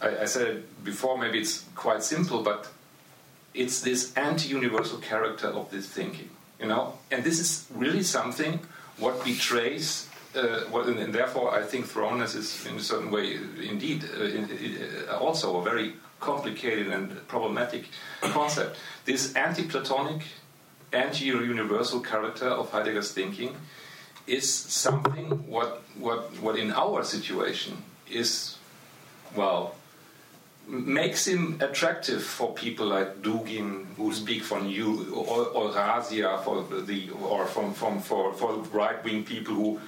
I, I, said before. Maybe it's quite simple, but it's this anti-universal character of this thinking. You know, and this is really something what betrays. Uh, what, and therefore, I think thrownness is, in a certain way, indeed, uh, uh, also a very complicated and problematic concept. This anti Platonic, anti universal character of Heidegger's thinking is something what, what, what in our situation is, well, makes him attractive for people like Dugin, who speak from you, or, or Rasia for the, or from, from for, for right wing people who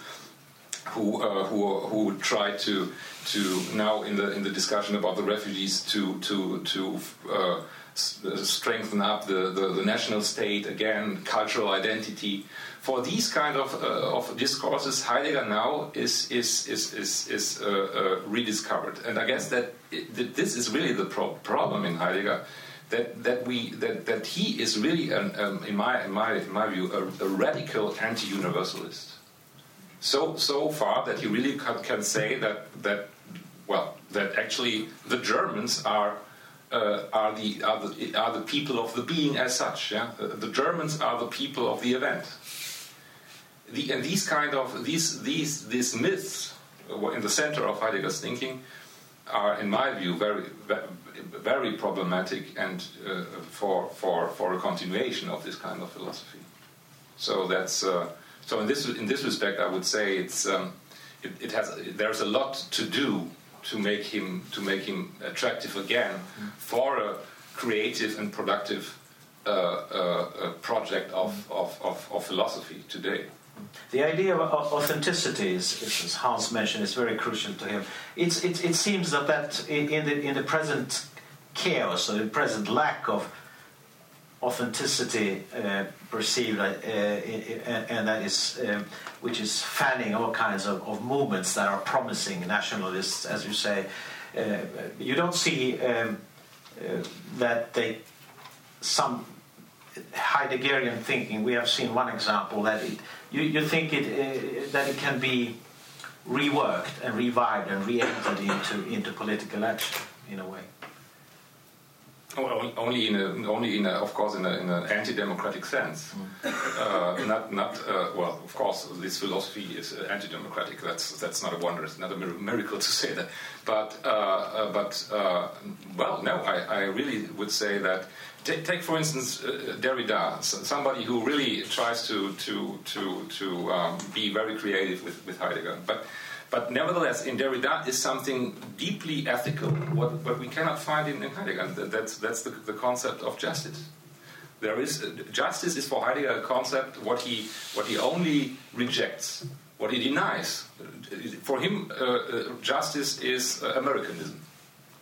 who uh, who who try to to now in the in the discussion about the refugees to to to uh, strengthen up the, the, the, national state again, cultural identity. For these kind of, uh, of discourses, Heidegger now is is is is, is uh, uh, rediscovered, and I guess that, it, that this is really the pro problem in Heidegger. That, that we that, that he is really an, um, in my in my in my view a, a radical anti-universalist so so far that you really can, can say that that well that actually the Germans are uh, are the are the are the people of the being as such. Yeah, uh, the Germans are the people of the event. The, and these kind of these these these myths in the center of Heidegger's thinking are, in my view, very very problematic and uh, for for for a continuation of this kind of philosophy. So that's. Uh, so in this in this respect, I would say it's um, it, it, has there's a lot to do to make him to make him attractive again mm. for a creative and productive uh, uh, project of, of, of, of, philosophy today. The idea of authenticity, is, as Hans mentioned, is very crucial to him. It's, it, it seems that, that in, the, in the present chaos or the present lack of authenticity uh, perceived, uh, and that is um, which is fanning all kinds of, of, movements that are promising nationalists, as you say. Uh, you don't see um, uh, that they some Heideggerian thinking. We have seen one example that it, you, you think it uh, that it can be reworked and revived and re-entered into into political action in a way. Well, only in a, only in a, of course, in, in an anti-democratic sense. Mm. Uh, not, not uh, well. Of course, this philosophy is uh, anti-democratic. That's that's not a wonder. It's not a miracle to say that. But uh, uh, but uh, well, no. I, I really would say that. Take, take for instance, Derrida, somebody who really tries to to to to um, be very creative with, with Heidegger, but but nevertheless, in Derrida is something deeply ethical, what, what we cannot find in, in Heidegger. That's, that's the, the concept of justice. There is justice is for Heidegger a concept what he what he only rejects, what he denies. For him, uh, uh, justice is uh, Americanism,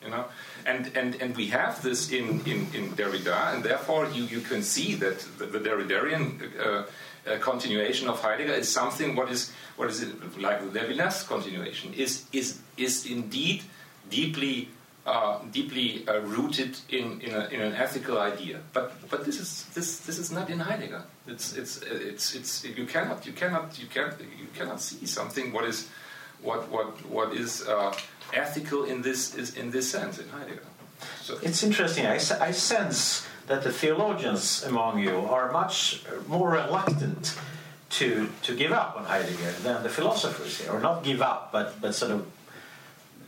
you know. And, and, and we have this in, in, in Derrida, and therefore you, you can see that the, the Derridarian continuation of Heidegger is something what is what is it, like the Levinas continuation is is is indeed deeply uh, deeply uh, rooted in in, a, in, an ethical idea. But but this is this this is not in Heidegger. It's it's it's it's you cannot you cannot you can you cannot see something what is what what what is uh, ethical in this is in this sense in Heidegger. So. It's interesting. I, I sense that the theologians among you are much more reluctant to to give up on Heidegger than the philosophers here, or not give up, but but sort of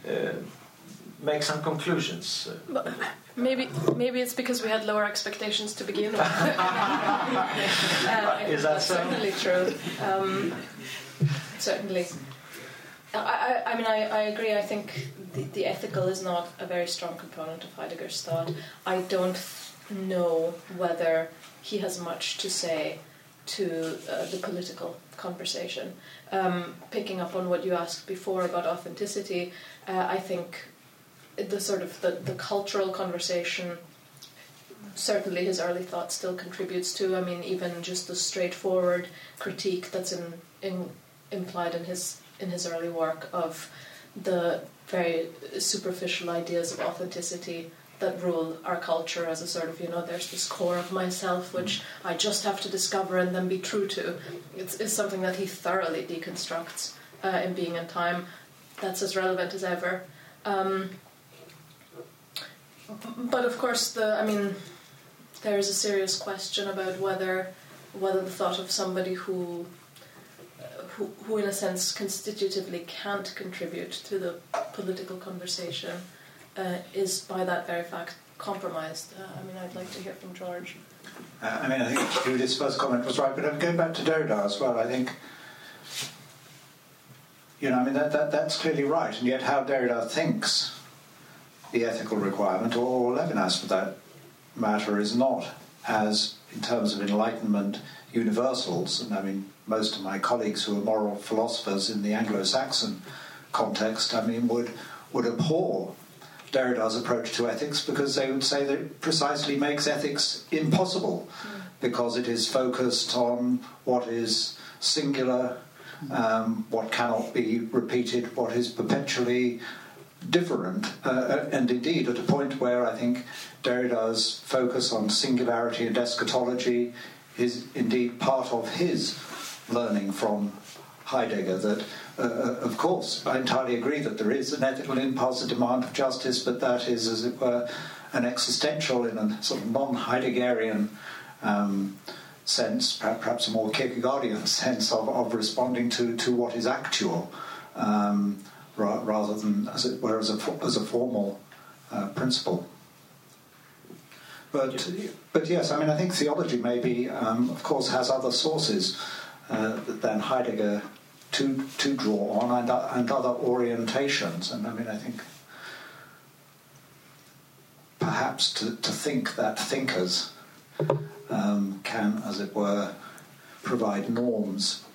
uh, make some conclusions. But maybe maybe it's because we had lower expectations to begin with. uh, (laughs) (laughs) Is that so? certainly true? Um, certainly. I, I, I mean, I, I agree. I think the, the ethical is not a very strong component of Heidegger's thought. I don't know whether he has much to say to uh, the political conversation. Um, picking up on what you asked before about authenticity, uh, I think the sort of the, the cultural conversation certainly his early thought still contributes to. I mean, even just the straightforward critique that's in, in implied in his in his early work of the very superficial ideas of authenticity that rule our culture as a sort of, you know, there's this core of myself which I just have to discover and then be true to. It's, it's something that he thoroughly deconstructs uh, in Being and Time. That's as relevant as ever. Um, but of course, the I mean, there is a serious question about whether whether the thought of somebody who who, who in a sense constitutively can't contribute to the political conversation uh, is by that very fact compromised. Uh, I mean, I'd like to hear from George. Uh, I mean, I think Judith's first comment was right, but I'm going back to Derrida as well. I think, you know, I mean, that, that, that's clearly right, and yet how Derrida thinks the ethical requirement, or Levinas for that matter, is not as, in terms of Enlightenment, universals. And I mean, most of my colleagues who are moral philosophers in the Anglo Saxon context, I mean, would, would abhor Derrida's approach to ethics because they would say that it precisely makes ethics impossible mm. because it is focused on what is singular, um, what cannot be repeated, what is perpetually different, uh, uh, and indeed at a point where I think Derrida's focus on singularity and eschatology is indeed part of his learning from Heidegger that, uh, uh, of course, I entirely agree that there is an ethical impulse, a demand for justice, but that is, as it were, an existential in a sort of non Heideggerian um, sense, perhaps a more Kierkegaardian (laughs) sense of, of responding to, to what is actual. Um, rather than, as it were, as a, as a formal uh, principle. But, but yes, I mean, I think theology maybe, um, of course, has other sources uh, than Heidegger to, to draw on and, and other orientations. And I mean, I think perhaps to, to think that thinkers um, can, as it were, provide norms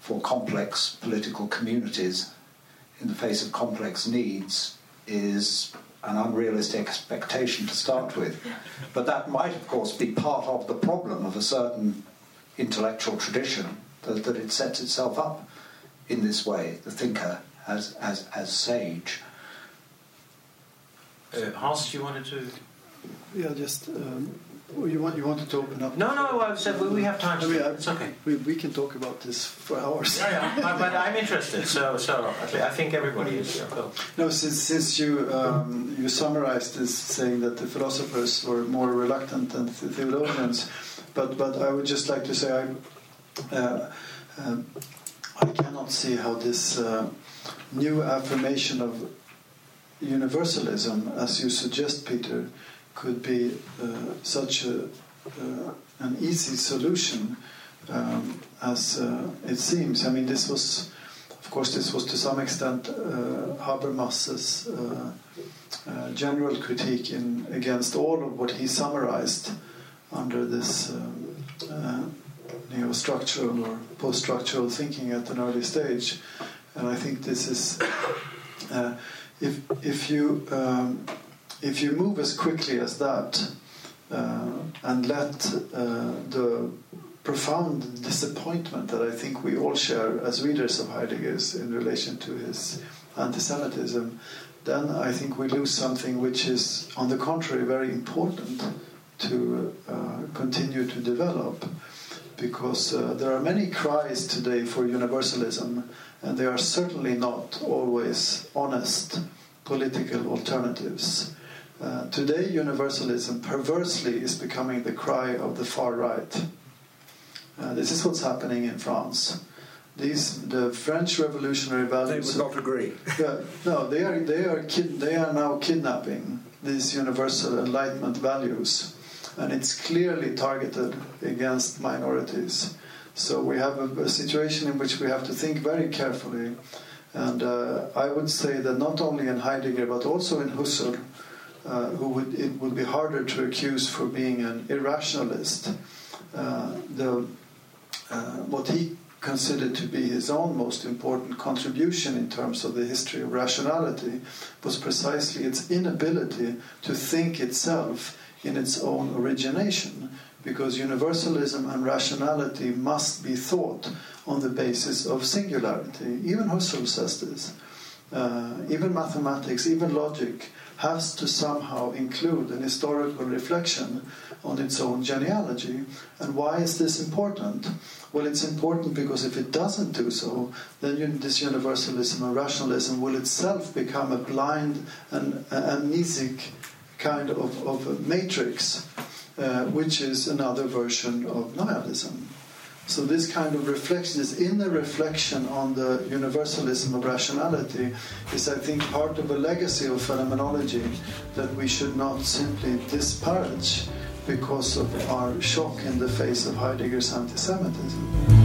for complex political communities in the face of complex needs is an unrealistic expectation to start with. But that might, of course, be part of the problem of a certain intellectual tradition that, that it sets itself up in this way, the thinker as, as, as sage. Uh, Hans, you wanted to? Yeah, just um, Oh, you want you wanted to open up? No, no. I said we have time. I mean, it's okay. We, we can talk about this for hours. Yeah, yeah. but I'm (laughs) interested. So, so I think everybody is. Yeah, No, since since you um, you summarized this saying that the philosophers were more reluctant than the theologians, but but I would just like to say I. Uh, uh, I cannot see how this uh, new affirmation of universalism, as you suggest, Peter, could be uh, such a, uh, an easy solution um, as uh, it seems. I mean, this was, of course, this was to some extent Habermas's general critique in, against all of what he summarized under this um, neo-structural or post-structural thinking at an early stage. And I think this is, uh, if if you um, if you move as quickly as that uh, and let uh, the profound disappointment that I think we all share as readers of Heidegger's in relation to his anti-Semitism, then I think we lose something which is, on the contrary, very important to uh, continue to develop. Because uh, there are many cries today for universalism, and they are certainly not always honest political alternatives. Uh, today, universalism perversely is becoming the cry of the far right. Uh, this is what's happening in France. These the French revolutionary values. They would not agree. (laughs) yeah, no, they are they are kid, they are now kidnapping these universal enlightenment values, and it's clearly targeted against minorities. So we have a, a situation in which we have to think very carefully. And uh, I would say that not only in Heidegger but also in Husserl, uh, who would, it would be harder to accuse for being an irrationalist. Uh, the, uh, what he considered to be his own most important contribution in terms of the history of rationality was precisely its inability to think itself in its own origination, because universalism and rationality must be thought on the basis of singularity. Even Husserl says this. Uh, even mathematics, even logic, has to somehow include an historical reflection on its own genealogy. And why is this important? Well, it's important because if it doesn't do so, then this universalism and rationalism will itself become a blind and amnesic kind of, of matrix, uh, which is another version of nihilism. So this kind of reflection, this inner reflection on the universalism of rationality, is I think part of a legacy of phenomenology that we should not simply disparage because of our shock in the face of Heidegger's anti-Semitism.